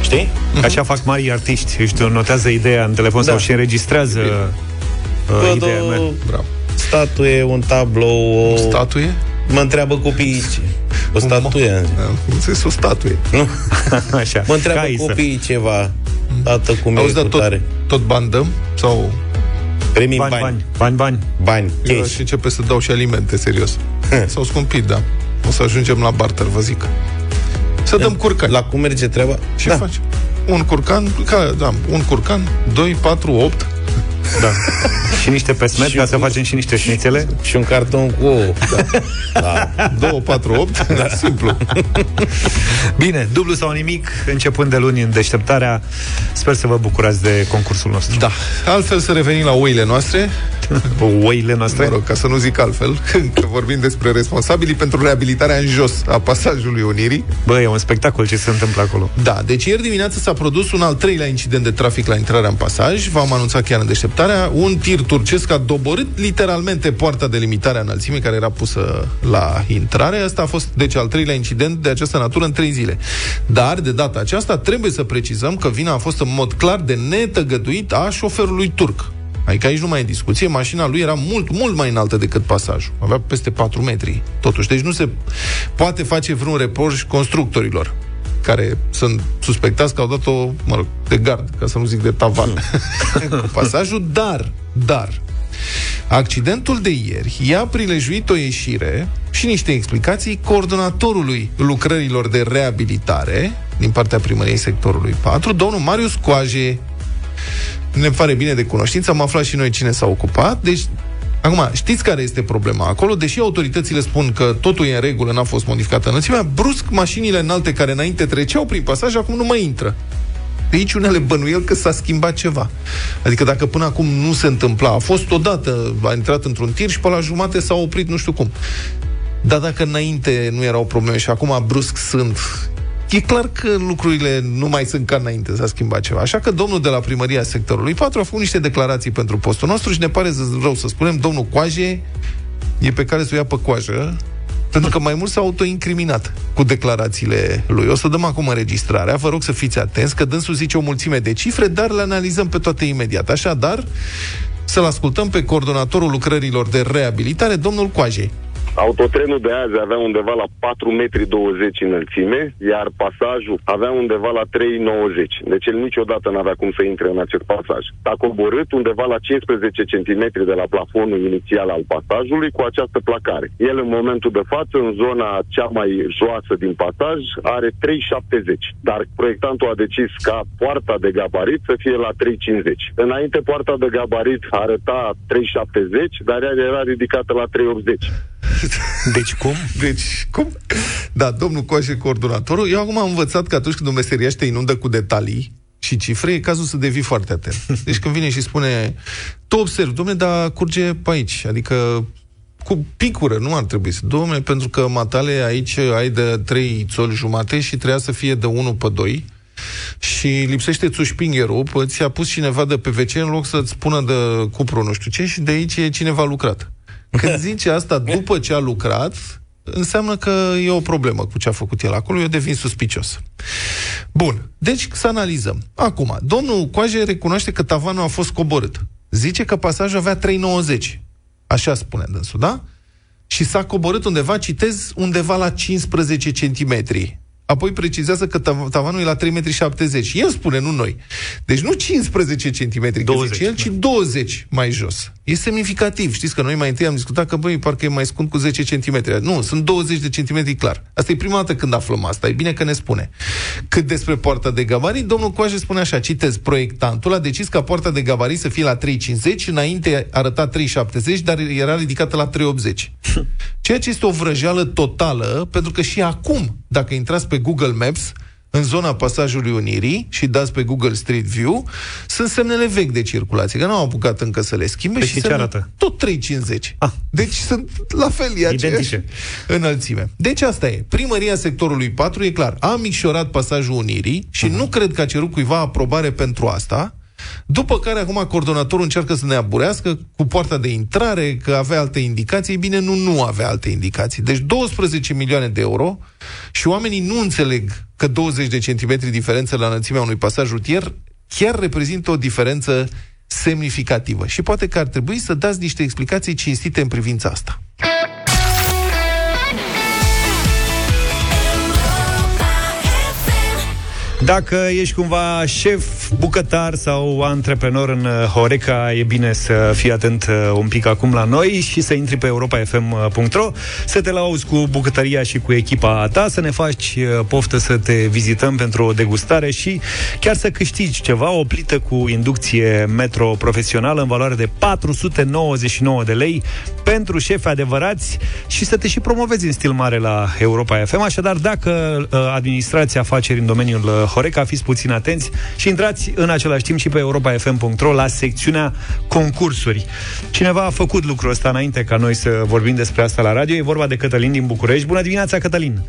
Știi? Așa fac mari artiști Își notează ideea în telefon Da. sau și înregistrează uh, Văd ideea o mea Bravo. statuie, un tablou, o... Statuie? Mă întreabă copiii ce? O statuie. Am înțeles o statuie. Nu? <laughs> Așa, Mă întreabă caisă. copiii ceva. Tată, cum Auzi, e dar cu tot, tare? tot bani dăm? Sau Premii în Bani, bani. bani, bani, bani Bani, Eu cash. și începe să dau și alimente, serios. <laughs> S-au scumpit, da. O să ajungem la barter, vă zic. Să dăm curcani. La cum merge treaba? Ce da. faci? Un curcan, ca, da, un curcan, 2, 4, 8. Da. <laughs> și niște pesmet Și ca să cu- facem și niște șnițele. Și un carton cu ouă. Da. 2, 4, 8. Da. Simplu. Bine, dublu sau nimic, începând de luni în deșteptarea. Sper să vă bucurați de concursul nostru. Da. Altfel să revenim la oile noastre. Oile noastre. Mă rog, ca să nu zic altfel, <laughs> că vorbim despre responsabilii pentru reabilitarea în jos a pasajului Unirii. Bă, e un spectacol ce se întâmplă acolo. Da, deci ieri dimineață s-a produs un al treilea incident de trafic la intrarea în pasaj. V-am anunțat chiar în deșteptarea. Un tir turcesc a doborât literalmente poarta de limitare a înălțimii care era pusă la intrare. Asta a fost, deci, al treilea incident de această natură în trei zile. Dar, de data aceasta, trebuie să precizăm că vina a fost în mod clar de netăgăduit a șoferului turc. Adică aici nu mai e discuție, mașina lui era mult, mult mai înaltă decât pasajul. Avea peste 4 metri, totuși. Deci nu se poate face vreun reproș constructorilor care sunt suspectați că au dat-o, mă rog, de gard, ca să nu zic de tavan, <laughs> cu pasajul, dar, dar, accidentul de ieri i-a prilejuit o ieșire și niște explicații coordonatorului lucrărilor de reabilitare din partea primăriei sectorului 4, domnul Marius Coaje. Ne pare bine de cunoștință, am aflat și noi cine s-a ocupat, deci Acum, știți care este problema? Acolo, deși autoritățile spun că totul e în regulă, n-a fost modificată înălțimea, brusc mașinile înalte care înainte treceau prin pasaj, acum nu mai intră. De aici unele bănuiel că s-a schimbat ceva. Adică dacă până acum nu se întâmpla, a fost odată, a intrat într-un tir și pe la jumate s-a oprit nu știu cum. Dar dacă înainte nu erau probleme și acum brusc sunt, e clar că lucrurile nu mai sunt ca înainte, s-a schimbat ceva. Așa că domnul de la primăria sectorului 4 a făcut niște declarații pentru postul nostru și ne pare rău să spunem, domnul Coaje e pe care să o ia pe coajă, pentru că mai mult s-a autoincriminat cu declarațiile lui. O să dăm acum înregistrarea, vă rog să fiți atenți, că dânsul zice o mulțime de cifre, dar le analizăm pe toate imediat. Așadar, să-l ascultăm pe coordonatorul lucrărilor de reabilitare, domnul Coaje. Autotrenul de azi avea undeva la 4,20 metri înălțime, iar pasajul avea undeva la 3,90. Deci el niciodată n-avea cum să intre în acest pasaj. A coborât undeva la 15 cm de la plafonul inițial al pasajului cu această placare. El în momentul de față, în zona cea mai joasă din pasaj, are 3,70. Dar proiectantul a decis ca poarta de gabarit să fie la 3,50. Înainte poarta de gabarit arăta 3,70, dar ea era ridicată la 3,80. Deci cum? Deci, cum? Da, domnul Coașe, coordonatorul, eu acum am învățat că atunci când o meseria te inundă cu detalii și cifre, e cazul să devii foarte atent. Deci când vine și spune, tu observi, domnule, dar curge pe aici, adică cu picură, nu ar trebui să... Domnule, pentru că matale aici ai de 3 țoli jumate și trebuia să fie de 1 pe 2 și lipsește țușpingherul, pă, ți-a pus cineva de PVC în loc să-ți spună de cupru nu știu ce și de aici e cineva lucrat. Când zice asta după ce a lucrat, înseamnă că e o problemă cu ce a făcut el acolo, eu devin suspicios. Bun, deci să analizăm. Acum, domnul Coaje recunoaște că tavanul a fost coborât. Zice că pasajul avea 3,90. Așa spune dânsul, da? Și s-a coborât undeva, citez, undeva la 15 centimetri. Apoi precizează că tav- tavanul e la 3,70 m. El spune, nu noi. Deci nu 15 cm, 20, el, ci 20 mai jos. E semnificativ. Știți că noi mai întâi am discutat că, băi, parcă e mai scund cu 10 cm. Nu, sunt 20 de centimetri clar. Asta e prima dată când aflăm asta. E bine că ne spune. Cât despre poarta de gabarit, domnul Coaje spune așa, citez, proiectantul a decis ca poarta de gabarit să fie la 3,50, înainte arăta 3,70, dar era ridicată la 3,80. <laughs> Ceea ce este o vrăjeală totală, pentru că și acum, dacă intrați pe Google Maps, în zona pasajului Unirii și dați pe Google Street View, sunt semnele vechi de circulație, că nu au apucat încă să le schimbe Păi și și ce semne- arată? Tot 3,50. Ah. Deci sunt la fel, e aceeași Identice. înălțime. Deci asta e. Primăria sectorului 4 e clar. A micșorat pasajul Unirii și Mhm. nu cred că a cerut cuiva aprobare pentru asta, după care acum coordonatorul încearcă să ne aburească cu poarta de intrare, că avea alte indicații. Ei Bine, nu, nu avea alte indicații. Deci 12 milioane de euro și oamenii nu înțeleg că 20 de centimetri diferență la înălțimea unui pasaj rutier chiar reprezintă o diferență semnificativă. Și poate că ar trebui să dați niște explicații cinstite în privința asta. Dacă ești cumva șef, bucătar sau antreprenor în uh, Horeca, e bine să fii atent uh, un pic acum la noi și să intri pe europa.fm.ro, să te lauzi cu bucătăria și cu echipa ta, să ne faci uh, poftă să te vizităm pentru o degustare și chiar să câștigi ceva, o plită cu inducție metro profesională în valoare de 499 de lei pentru șefi adevărați și să te și promovezi în stil mare la Europa FM. Așadar, dacă uh, administrația afaceri în domeniul uh, Horeca, fiți puțin atenți și intrați în același timp și pe europa.fm.ro la secțiunea concursuri. Cineva a făcut lucrul ăsta înainte ca noi să vorbim despre asta la radio. E vorba de Cătălin din București. Bună dimineața, Cătălin!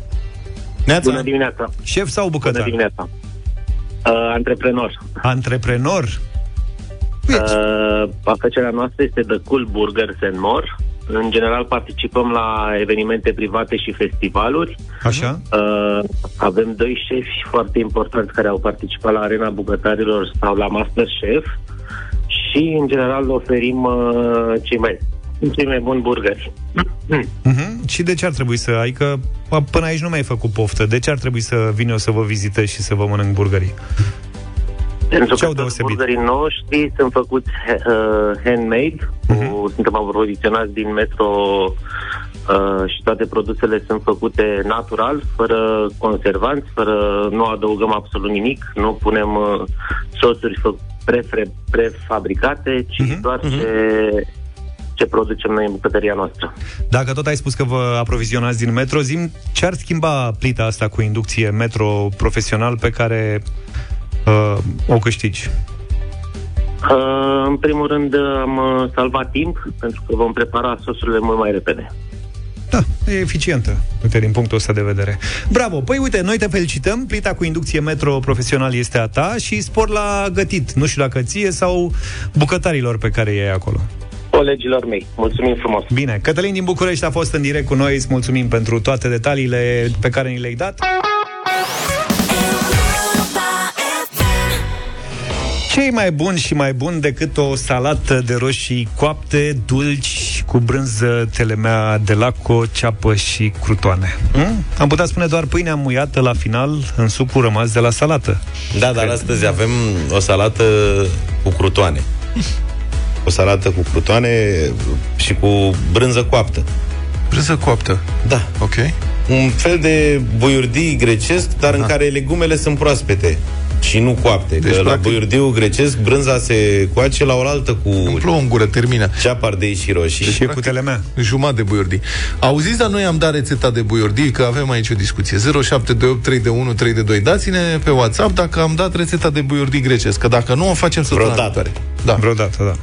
Neața. Bună dimineața. Șef sau bucătar? Bună dimineața. Uh, antreprenor. Antreprenor? Uh, afacerea noastră este The Cool Burgers and More. În general participăm la evenimente private și festivaluri. Așa? Uh, avem doi șefi foarte importanți care au participat la Arena Bucătarilor sau la Masterchef și în general oferim uh, cei mai cei mai buni burgeri. Uh-huh. <clears throat> Și de ce ar trebui să ai? Că bă, până aici nu mi-ai făcut poftă. De ce ar trebui să vin eu să vă vizitez și să vă mănânc burgerii? Pentru Ce au că toți deosebit? burgerii noștri sunt făcuți uh, handmade, Mhm. cu, suntem aprovizonați din metro uh, și toate produsele sunt făcute natural, fără conservanți, fără nu adăugăm absolut nimic, nu punem uh, sosuri fă- prefre, prefabricate, ci Mhm, doar ce, ce producem noi în bucătăria noastră. Dacă tot ai spus că vă aprovizionați din metro, zim ce ar schimba plita asta cu inducție metro profesional pe care uh, o câștigi? Uh, în primul rând am uh, salvat timp, pentru că vom prepara sosurile mult mai repede. Da, e eficientă, uite, din punctul ăsta de vedere. Bravo! Păi uite, noi te felicităm, plita cu inducție metro profesional este a ta și spor la gătit, nu știu dacă ție sau bucătarilor pe care e acolo. Colegilor mei, mulțumim frumos! Bine, Cătălin din București a fost în direct cu noi, îți mulțumim pentru toate detaliile pe care ni le-ai dat. Ce e mai bun și mai bun decât o salată de roșii coapte, dulci, cu cu brânză, telemea de laco, ceapă și crutoane. Mm? Am putea spune doar pâine amuiată la final în sucul rămas de la salată. Da, dar astăzi avem o salată cu crutoane. O salată cu crutoane și cu brânză coaptă. Brânză coaptă. Da. Ok. Un fel de buiurdii grecesc, dar în care legumele sunt proaspete și nu coapte. Deci, că la practic- buiurdiul grecesc, brânza se coace la oaltă cu Îmi plouă în gură, termină. ceapă ardei și roșii. Și cu telemea. Jumătate de buiurdi. Auziți, dar noi am dat rețeta de buiurdi, că avem aici o discuție. 0728 2 Dați-ne pe WhatsApp dacă am dat rețeta de buiurdi grecesc, că dacă nu, o facem săptămâna Vreodată. viitoare. Da. Vreodată, da.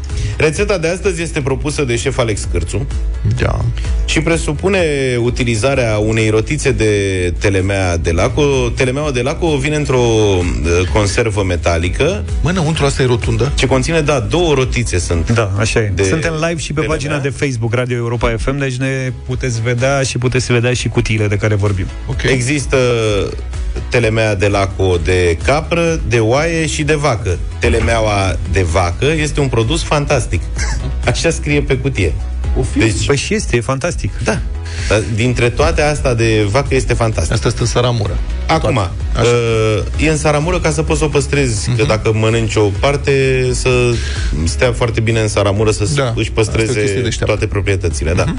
Rețeta de astăzi este propusă de șef Alex Cârțu Da. și presupune utilizarea unei rotițe de telemea de laco. Telemeaua de laco vine într-o uh, conservă metalică Mă, înăuntru asta e rotundă? ce conține, da, două rotițe sunt. Da, așa e. De Suntem live și pe telemea. pagina de Facebook Radio Europa FM, deci ne puteți vedea și puteți vedea și cutiile de care vorbim. Ok. Există telemea de laco de capră, de oaie și de vacă. Telemeaua de vacă este un produs fantastic. Așa scrie pe cutie. Deci, Păi și este, e fantastic. da. Dar dintre toate asta de vacă este fantastic. Asta stă în saramură. Acum, Așa. uh, e în saramură ca să poți să o păstrezi, Mhm. că dacă mănânci o parte, să stea foarte bine în saramură, să Da, își asta e o păstreze chestie deșteaptă. toate proprietățile. Da.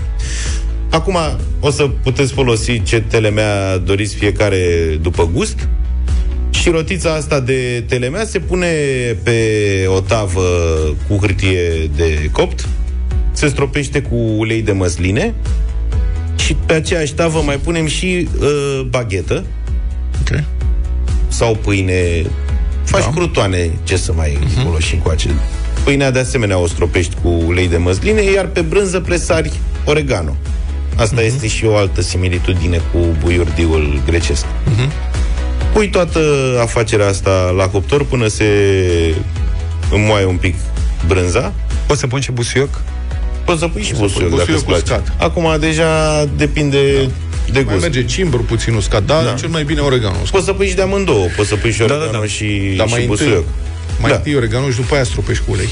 Acum, o să puteți folosi ce telemea doriți fiecare după gust. Și rotița asta de telemea se pune pe o tavă cu hârtie de copt, se stropește cu ulei de măsline și pe aceeași tavă mai punem și uh, baghetă Ok. sau pâine. Faci da. crutoane, ce să mai uh-huh. folosim cu acel. Pâinea de asemenea o stropești cu ulei de măsline, iar pe brânză presari oregano. Asta uh-huh. este și o altă similitudine cu buiurdiul grecesc. Uh-huh. Pui toată afacerea asta la cuptor până se înmoaie un pic brânza. Poți să pun și busuioc? Poți să pui și Poți să pui busuioc dacă îți busuioc place. uscat. Acum deja depinde da. de Mai gust. merge cimbru puțin uscat, dar Da. cel mai bine oregano uscat. Poți să pui și de amândouă. Poți să pui și da, oregano da. și, Dar și mai întâi, busuioc. mai Da. întâi oregano și după aia stropești cu ulei.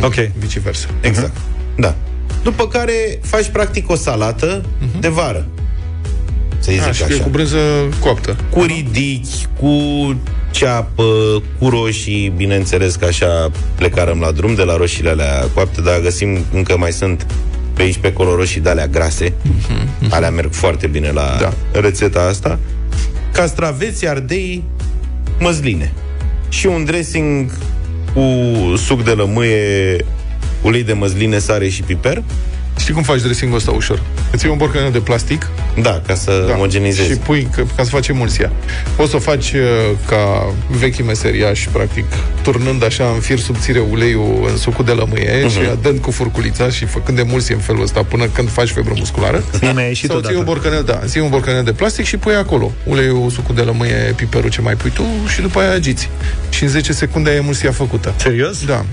Nu Ok. Viceversa. Exact. Da. După care faci practic o salată de vară. Să-i A, zic și că e așa. cu brânză coaptă. Cu ridichi, cu ceapă, cu roșii, bineînțeles că așa plecarăm la drum de la roșiile alea coapte, dar găsim încă mai sunt pe aici pe acolo roșii de alea grase. Alea merg foarte bine la Da. rețeta asta. Castraveți, ardei, măsline. Și un dressing cu suc de lămâie, ulei de măsline, sare și piper. Știi cum faci dressing-ul ăsta ușor? Îți iei un borcanel de plastic Da, ca să da, omogenizezi. și pui, ca, ca să faci emulsia. Poți să o faci uh, ca vechi meseriaș, practic, turnând așa în fir subțire uleiul în sucul de lămâie Mhm. uh-huh. și dând cu furculița și făcând emulsie în felul ăsta până când faci febră musculară. Mie mi-a ieșit Sau ții odată. un borcanel, da, ții un borcanel de plastic și pui acolo uleiul, sucul de lămâie, piperul ce mai pui tu și după aia agiți. Și în 10 secunde ai emulsia făcută. Serios? Da.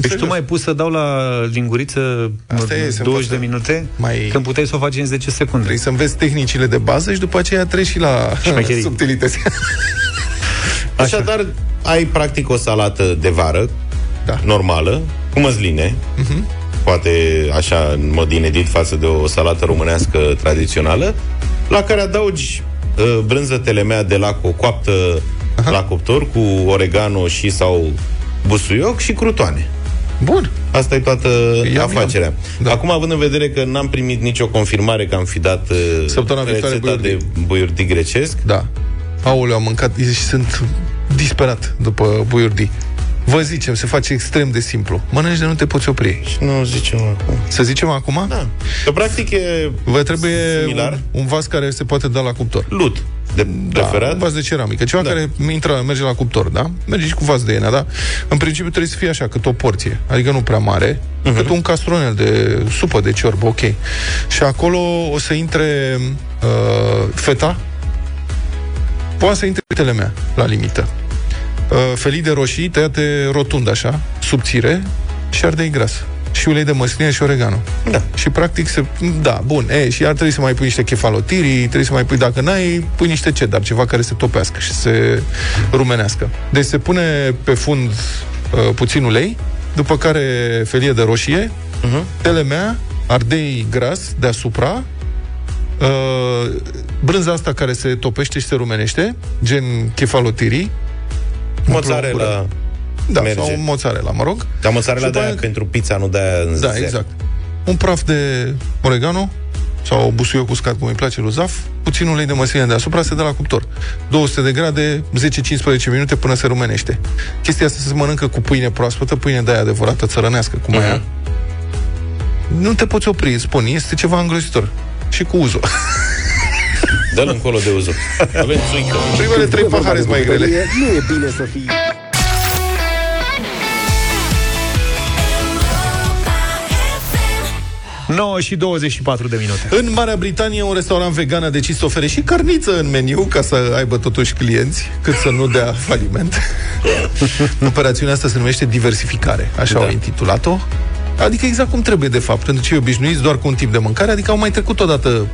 Deci tu mai pus să dau la linguriță Asta e, se 20 de învață. minute, Mai- când puteai să o faci în 10 secunde. Trebuie să înveți tehnicile de bază și după aceea treci și la Șmecherii. <laughs> subtilități. <laughs> Așadar, ai practic o salată de vară, Da. normală, cu măsline, poate așa în mod inedit față de o salată românească tradițională, la care adaugi uh, brânză telemea de laco coaptă la cuptor cu oregano și sau busuioc și crutoane. Bun. Asta e toată Iam, afacerea. iam. Da. Acum, având în vedere că n-am primit nicio confirmare că am fi dat uh, Săptămâna viitoare rețeta buiurdi. de buiurdi grecesc, Da. Aoleu, am mâncat și sunt disperat după buiurdi. Vă zicem, se face extrem de simplu. Mănânci de nu te poți opri. nu zicem acum. Să zicem acum? Da. Că practic e Vă trebuie Similar. un, un vas care se poate da la cuptor. lut de Da, preferat. un vas de ceramică. Ceva Da. care intră, merge la cuptor, da? Merge și cu vas de iena, da? În principiu trebuie să fie așa, cât o porție. Adică nu prea mare, Mhm. uh-huh. cât un castronel de supă, de ciorbă, ok. Și acolo o să intre uh, feta, poate să intre telemea, la limită. Uh, felii de roșii tăiate rotund, așa, subțire, și ardei gras. Și ulei de măsline și oregano. Da. Și practic se... Da, bun. E, și ar trebui să mai pui niște chefalotirii, trebuie să mai pui, dacă n-ai, pui niște cedar, ceva care se topească și se rumenească. Deci se pune pe fund uh, puțin ulei, după care felie de roșie, uh-huh. telemea, ardei gras deasupra, uh, brânza asta care se topește și se rumenește, gen chefalotirii, Mozzarella da, merge. sau mozzarella, mă rog. Dar mozzarella Și de după aia aia- pentru pizza, nu de aia în Da, zer. exact. Un praf de oregano sau busuioc uscat, cum îi place lui Zaf, puțin ulei de măsline deasupra, se dă la cuptor. 200 de grade, 10-15 minute până se rumenește. Chestia asta se mănâncă cu pâine proaspătă, pâine de aia adevărată, țărănească, cum Mhm. aia. Nu te poți opri, îți spun, este ceva îngrozitor. Și cu uzo. Dă-l încolo de uzul. <laughs> Avem țuică. Primele trei pahare sunt mai grele. Nu e bine să fii 9 și 24 de minute. În Marea Britanie, un restaurant vegan a decis să ofere și carniță în meniu ca să aibă totuși clienți, cât să nu dea faliment. <laughs> Operațiunea asta se numește diversificare, așa da. au intitulat-o. Adică exact cum trebuie, de fapt, pentru cei obișnuiți doar cu un tip de mâncare, adică au mai trecut odată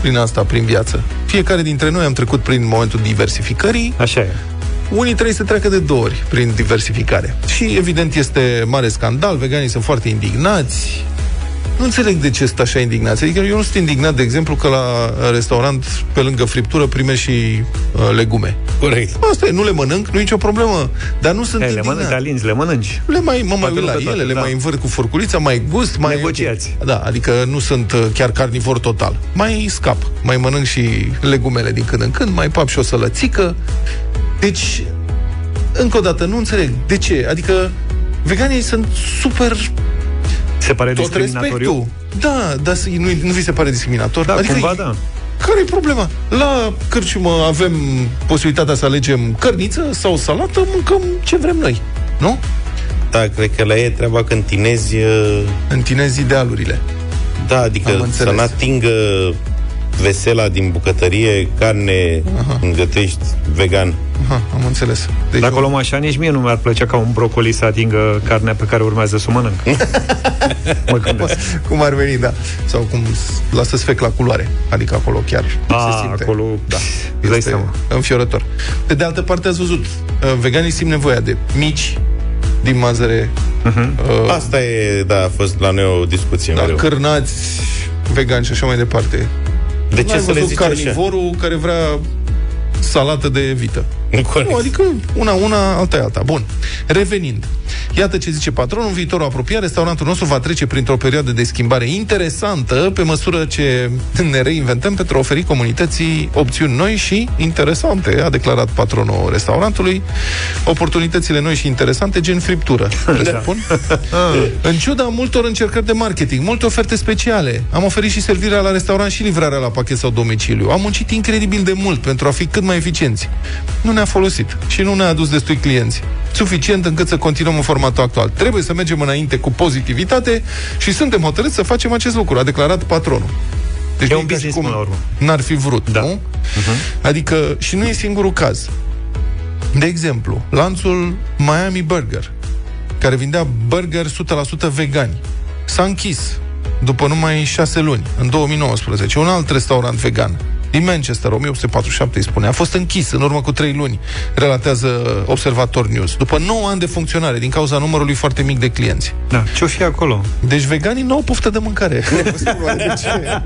prin asta, prin viață. Fiecare dintre noi am trecut prin momentul diversificării. Așa e. Unii trebuie să treacă de două ori prin diversificare. Și, evident, este mare scandal, veganii sunt foarte indignați, nu înțeleg de ce sunt așa indignați. Adică eu nu sunt indignat, de exemplu, că la restaurant, pe lângă friptură, primești și uh, legume. Corect. Asta e, nu le mănânc, nu e nicio problemă. Dar nu sunt Ei, le indignat. mănânci, alinzi, le mănânci. Le mai, mă mai Toate uit la pe ele, toate, le da. mai învârt cu furculița, mai gust, mai... Negociați. Da, adică nu sunt uh, chiar carnivor total. Mai scap, mai mănânc și legumele din când în când, mai pap și o sălățică. Deci, încă o dată, nu înțeleg. De ce? Adică, veganii sunt super Se pare tot discriminatoriu? respectul. Da, dar să- nu, nu vi se pare discriminator? Da, adică cumva e- da. Care e problema? La cârciumă avem posibilitatea să alegem cărniță sau salată, mâncăm ce vrem noi. Nu? Da, cred că la ei e treaba când tinezi... uh, Întinezi idealurile. Da, Am adică înțeles. să n-atingă vesela din bucătărie carne când gătești vegan. Aha, am înțeles. Deci Dacă o luăm așa, nici mie nu mi-ar plăcea ca un brocoli să atingă carnea pe care urmează să o mănânc. <laughs> mă gândesc. cum ar veni, da. Sau cum s- lasă sfec la culoare. Adică acolo chiar A, se simte. acolo, da. îți dai Este seama. înfiorător. Pe de altă parte, ați văzut, uh, veganii simt nevoia de mici, din mazăre, Mhm. uh, Asta e, da, a fost la noi o discuție da, mereu. cârnați, vegani și așa mai departe. De ce N-ai să le văzut zici așa? carnivorul care vrea salată de vită. Corect. Nu, adică una, una, alta e alta. Bun. Revenind. Iată ce zice patronul. În viitorul apropiat, restaurantul nostru va trece printr-o perioadă de schimbare interesantă pe măsură ce ne reinventăm pentru a oferi comunității opțiuni noi și interesante, a declarat patronul restaurantului. Oportunitățile noi și interesante, gen friptură. <laughs> Presupun. În ciuda multor încercări de marketing, multe oferte speciale, am oferit și servirea la restaurant și livrarea la pachet sau domiciliu. Am muncit incredibil de mult pentru a fi cât mai eficienți. Nu ne-a folosit și nu ne-a adus destui clienți. Suficient încât să continuăm în formatul actual. Trebuie să mergem înainte cu pozitivitate și suntem hotărâți să facem acest lucru, a declarat patronul. Deci E nu un caș și business cum până la urmă. N-ar fi vrut, Da. nu? Adică, și nu e singurul caz. De exemplu, lanțul Miami Burger, care vindea burger 100% vegani, s-a închis după numai șase luni, în 2019. Un alt restaurant vegan din Manchester, 1847 îi spune, a fost închis în urmă cu trei luni, relatează Observator News, după 9 ani de funcționare, din cauza numărului foarte mic de clienți. Da, ce-o fi acolo? Deci veganii nu au poftă de mâncare. Vă spun oare de ce?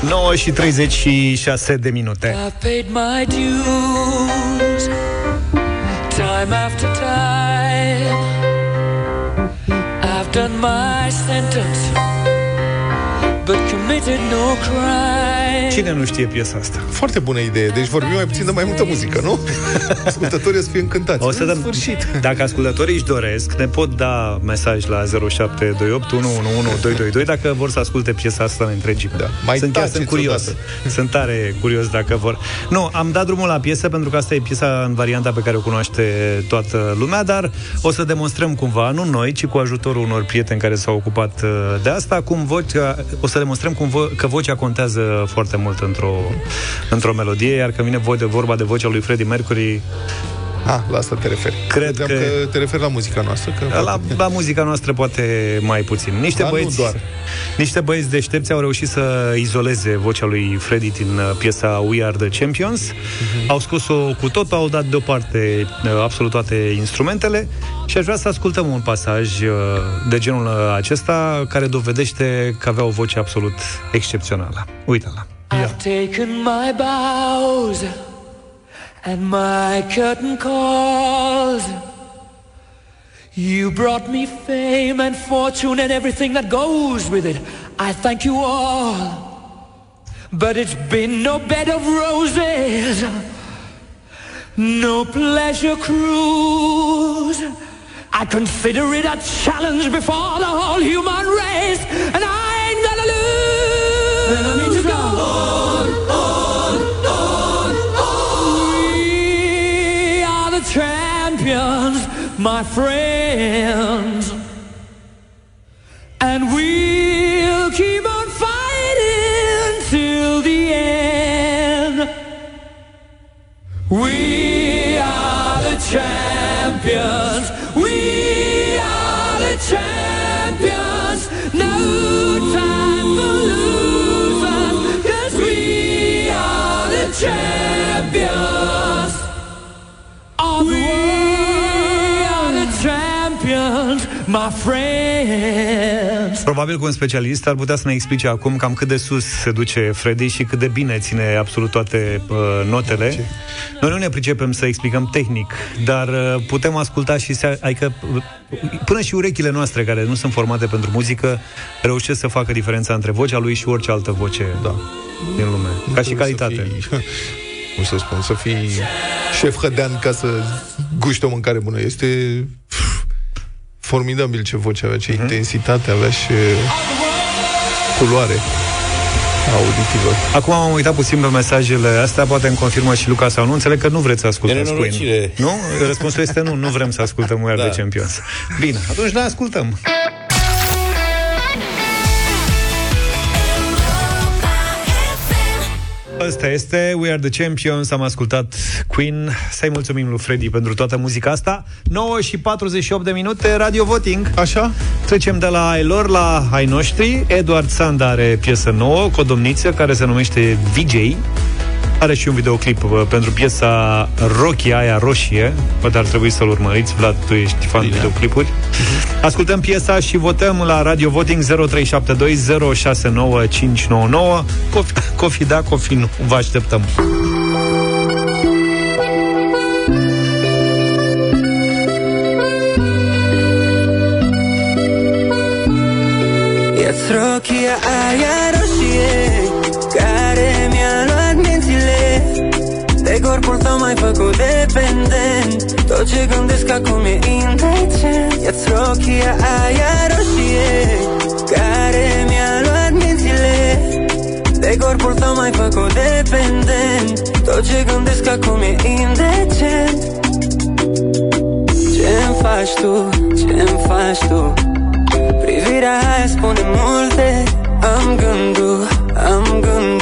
9 și 36 de minute. I've paid my dues time after time. Done my sentence, but committed no crime. Cine nu știe piesa asta? Foarte bună idee. Deci vorbim mai puțin de mai multă muzică, nu? <laughs> Ascultătorii o să fie încântați. O să În dăm, sfârșit. Dacă ascultătorii își doresc, ne pot da mesaj la 0728 111222 dacă vor să asculte piesa asta în întregime. Da. Mai sunt chiar taceți sunt curios. odată. Sunt tare curios dacă vor. Nu, am dat drumul la piesă pentru că asta e piesa în varianta pe care o cunoaște toată lumea, dar o să demonstrăm cumva, nu noi, ci cu ajutorul unor prieteni care s-au ocupat uh, de asta, cum vocea, o să demonstrăm cum vo- că vocea contează foarte mult într-o, într-o melodie, iar când vine vo- de vorba de vocea lui Freddie Mercury, Ah, la asta te referi. Cred Credeam că- că... te referi la muzica noastră. Că La, la muzica noastră poate mai puțin. Niște Dar nu băieți, doar. niște băieți deștepți au reușit să izoleze vocea lui Freddy din uh, piesa We Are The Champions. Mhm. Au scos-o cu totul, au dat deoparte uh, absolut toate instrumentele și aș vrea să ascultăm un pasaj uh, de genul uh, acesta care dovedește că avea o voce absolut excepțională. Uite-la. I've taken my bows and my curtain calls. You brought me fame and fortune and everything that goes with it. I thank you all. But it's been no bed of roses, no pleasure cruise. I consider it a challenge before the whole human race, and I ain't gonna lose. My friends, and we'll keep on fighting till the end. We are the champions. Probabil că un specialist ar putea să ne explice acum cam cât de sus se duce Freddy și cât de bine ține absolut toate uh, notele. Noi nu ne pricepem să explicăm tehnic, dar uh, putem asculta și se, adică uh, până și urechile noastre care nu sunt formate pentru muzică reușesc să facă diferența între vocea lui și orice altă voce Da. din lume. Nu Ca și trebuie să calitate. fii- <laughs> cum să spun, să fii șef hădean ca să guști o mâncare bună. Este pf, formidabil ce voce avea, Mhm. ce intensitate avea și culoare auditivă. Acum am uitat puțin pe mesajele astea, poate îmi confirmă și Luca sau nu. Înțeleg că nu vreți să ascultați Queen. nenorocire. Nu? Răspunsul este nu, nu vrem să ascultăm We Are Da. The Champions. Bine, atunci noi ascultăm. Ăsta este We Are The Champions. Am ascultat Queen. Să-i mulțumim lui Freddy pentru toată muzica asta. 9 și 48 de minute Radio Voting. Așa? Trecem de la ai lor la ai noștri. Eduard Sanda are piesă nouă Cu o domniță care se numește VJ are și un videoclip uh, pentru piesa Rocky, aia roșie. Poate ar trebui să-l urmăriți. Vlad, tu ești fan de videoclipuri. Ascultăm piesa și votăm la Radio Voting 0372069599 Cofi, cofi da, cofi nu. Vă așteptăm. Ia-ți rochia aia m-ai făcut dependent. Tot ce gândesc acum e indecent. Ia-ți rochia aia roșie Care mi-a luat mințile. De corpul tău m-ai făcut dependent. Tot ce gândesc acum e indecent. Ce-mi faci tu, ce-mi faci tu? Privirea aia spune multe. Am gândul, am gândul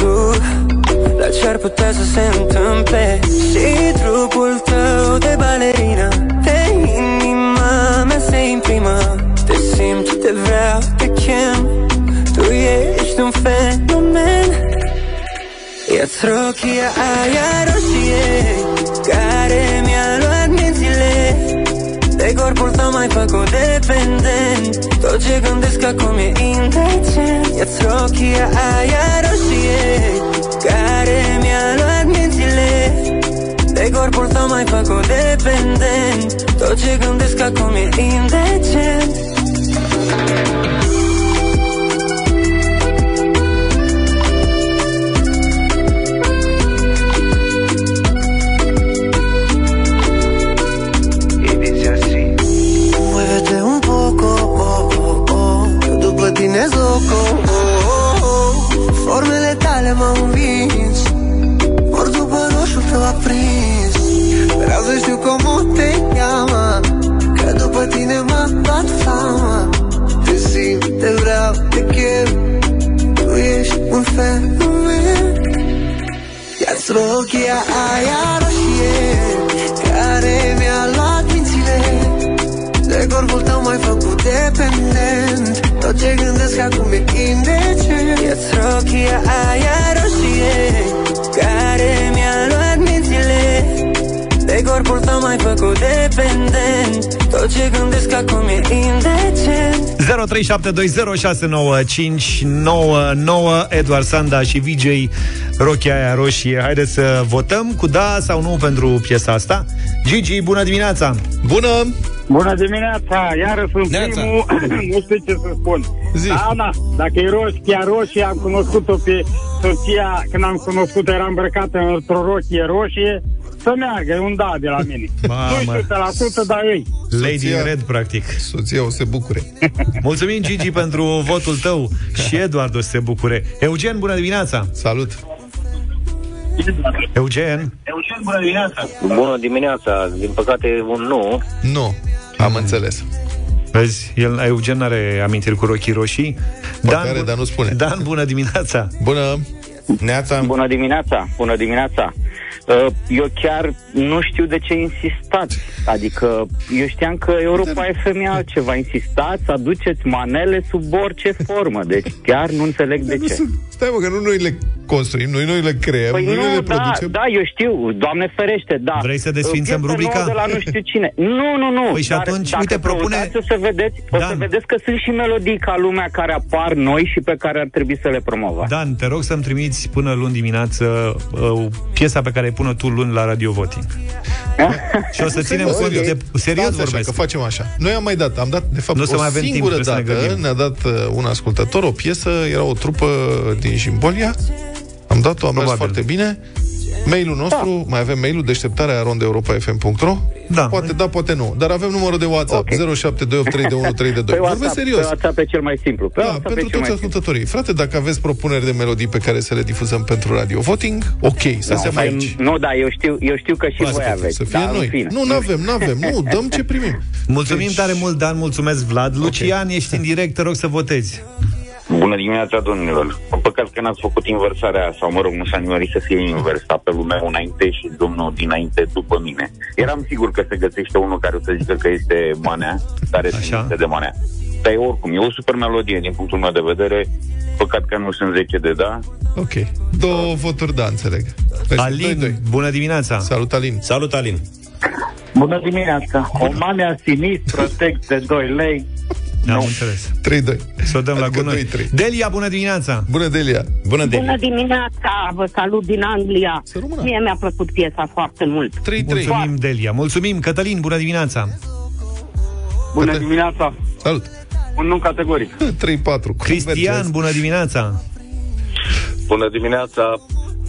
La ce ar putea să se întâmple? Și trupul tău de balerină De inima mea se imprimă. Te simt, te vreau, te chem. Tu ești un fenomen. Ia-ți rochia aia roșie Care mi-a luat mințile. De corpul tău m-ai făcut dependent. Tot ce gândesc acum e indecent. Ia-ți rochia aia roșie Care mi-a luat mințile De corpul tău m-ai făcut dependent Tot ce gândesc acum e indecent Muévete un poco, oh, oh, oh. Eu după tine zoco, oh, oh, oh mele m-au învins. Mor după roșu tău aprins. Vreau să știu cum te cheamă Că după tine mă bat fama Te simt, te vreau, te chem Tu ești un fenomen Ia-ți rochia aia roșie Care mi-a luat mințile. De corpul tău mai făcut dependent. Tot ce gândesc acum e indecent. E-ți rochia aia roșie Care mi-a luat mințile De corpul tău m-ai făcut dependent. Tot ce gândesc acum e indecent. 0372069599 Eduard Sanda și VJ Rochia aia roșie. Haideți să votăm cu da sau nu pentru piesa asta. Gigi, bună dimineața! Bună! Bună dimineața, iară sunt Neața. primul, <clears throat> nu știu ce să spun. Zi. Ana, dacă e roșia roșie, am cunoscut-o pe soția, când am cunoscut-o, era îmbrăcată într-o rochie roșie, să meargă, e un da de la mine. <laughs> Mamă. Nu 100%, dar ei. Lady in Red, practic. Soția o să se bucure. <laughs> Mulțumim, Gigi, pentru votul tău. Și Eduard o să se bucure. Eugen, bună dimineața! Salut! Eugen? Eugen, bună dimineața. Bună dimineața, din păcate un nu. Nu, am înțeles. Vezi, el, Eugen are amintiri cu rochii roșii. Măcar are, dar nu spune. Dan, bună dimineața! Bună Neața, Bună dimineața, bună dimineața. Uh, Eu chiar nu știu de ce insistați. Adică eu știam că Europa FM e altceva. Insistați, aduceți manele sub orice formă. Deci chiar nu înțeleg de Nu ce. sunt- Stai mă, că nu noi le construim, noi, noi le creăm, Păi noi nu, le da, producem da, eu știu, Doamne ferește, da. Vrei să desfințăm Piesă rubrica? nouă de la nu știu cine. Nu, nu, nu. Păi și dar atunci, dacă uite, propune- căutați, O să, vedeți, o să Dan. vedeți că sunt și melodii ca lumea care apar noi și pe care ar trebui să le promovați. Dan, te rog să-mi trimiți până luni dimineață uh, piesa pe care ai pune tu luni la Radio Voting. <laughs> Și o să ținem Serios, cont serios. de... Serios Stați așa, vorbesc. că facem așa. Noi am mai dat, am dat, de fapt, Nu o să o mai avem timp, singură trebuie să ne dată grăbim. ne-a dat uh, un ascultător o piesă, era o trupă din Jimbolia, am dat-o, am mers Probabil. foarte bine. Mailul nostru, Da. mai avem mailul deșteptarea rondeeuropa.fm.ro Da. Poate da, poate nu. Dar avem numărul de WhatsApp Ok. 07283132. <laughs> Pe Vorbesc WhatsApp, pe serios. WhatsApp e cel mai simplu. Pe Da, WhatsApp e pentru cel mai toți simplu. ascultătorii. Frate, dacă aveți propuneri de melodii pe care să le difuzăm pentru Radio Voting, ok, să se mai aici. Nu, da, eu știu, eu știu că și voi aveți. Să fie da, în noi. fine. Nu, n-avem, n-avem. Nu, dăm ce primim. Mulțumim tare mult, Dan, mulțumesc, Vlad. Lucian, ești în direct, te rog să votezi. Bună dimineața, domnilor. Păcat că n-ați făcut inversarea, sau mă rog, nu s-a nimerit să fie invers, apelul meu înainte și domnul dinainte după mine. Eram sigur că se găsește unul care o să zică că este manea, care este de manea. Dar e oricum, e o super melodie din punctul meu de vedere. Păcat că nu sunt 10 de da. Ok. Două voturi, da, înțeleg. Deci, Alin, doi, doi. bună dimineața. Salut, Alin. Salut, Alin. Bună dimineața. O manea sinistră, text de 2 lei. Am înțeles. 3-2. Să o dăm la Adică gunoi. 2-3. Delia, bună dimineața. Bună, Delia. Bună, Bună dimineața, vă salut din Anglia. Mie mi-a plăcut piesa foarte mult. 3-3. Mulțumim, Delia. Mulțumim, Cătălin, bună dimineața. Bună dimineața. Salut. Un nu categoric. 3-4. Cristian, bună dimineața. Bună dimineața,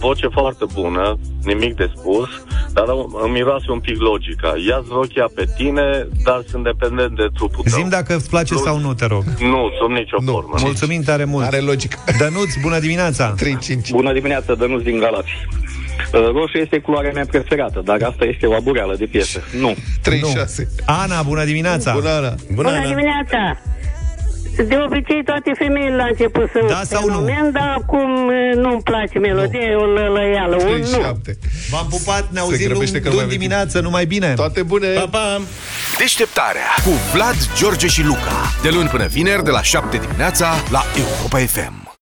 voce foarte bună, nimic de spus, dar îmi miroase un pic logica. Ia-ți rochia pe tine, dar sunt dependent de trupul tău. Zim dacă îți place sau nu, te rog. Nu, sub nicio Nu. formă. Mulțumim tare mult. Are logic. Dănuț, bună dimineața. 3-5. Bună dimineața, Dănuț din Galați. Uh, Roșu este culoarea mea preferată, dar asta este o abureală de piesă. Nu. 3-6. Ana, bună dimineața. Bună, Ana. Bună, dimineața. De obicei toate femeile la început sunt Da sau nu? fenomen, dar acum eh, nu-mi place melodia, e o lălăială, un nu. 3-7. V-am pupat, ne Se auzim grăbește că luni, nu mai luni avem dimineață, numai bine. Toate bune. Pa, pa. Deșteptarea cu Vlad, George și Luca. De luni până vineri, de la 7 dimineața, la Europa FM.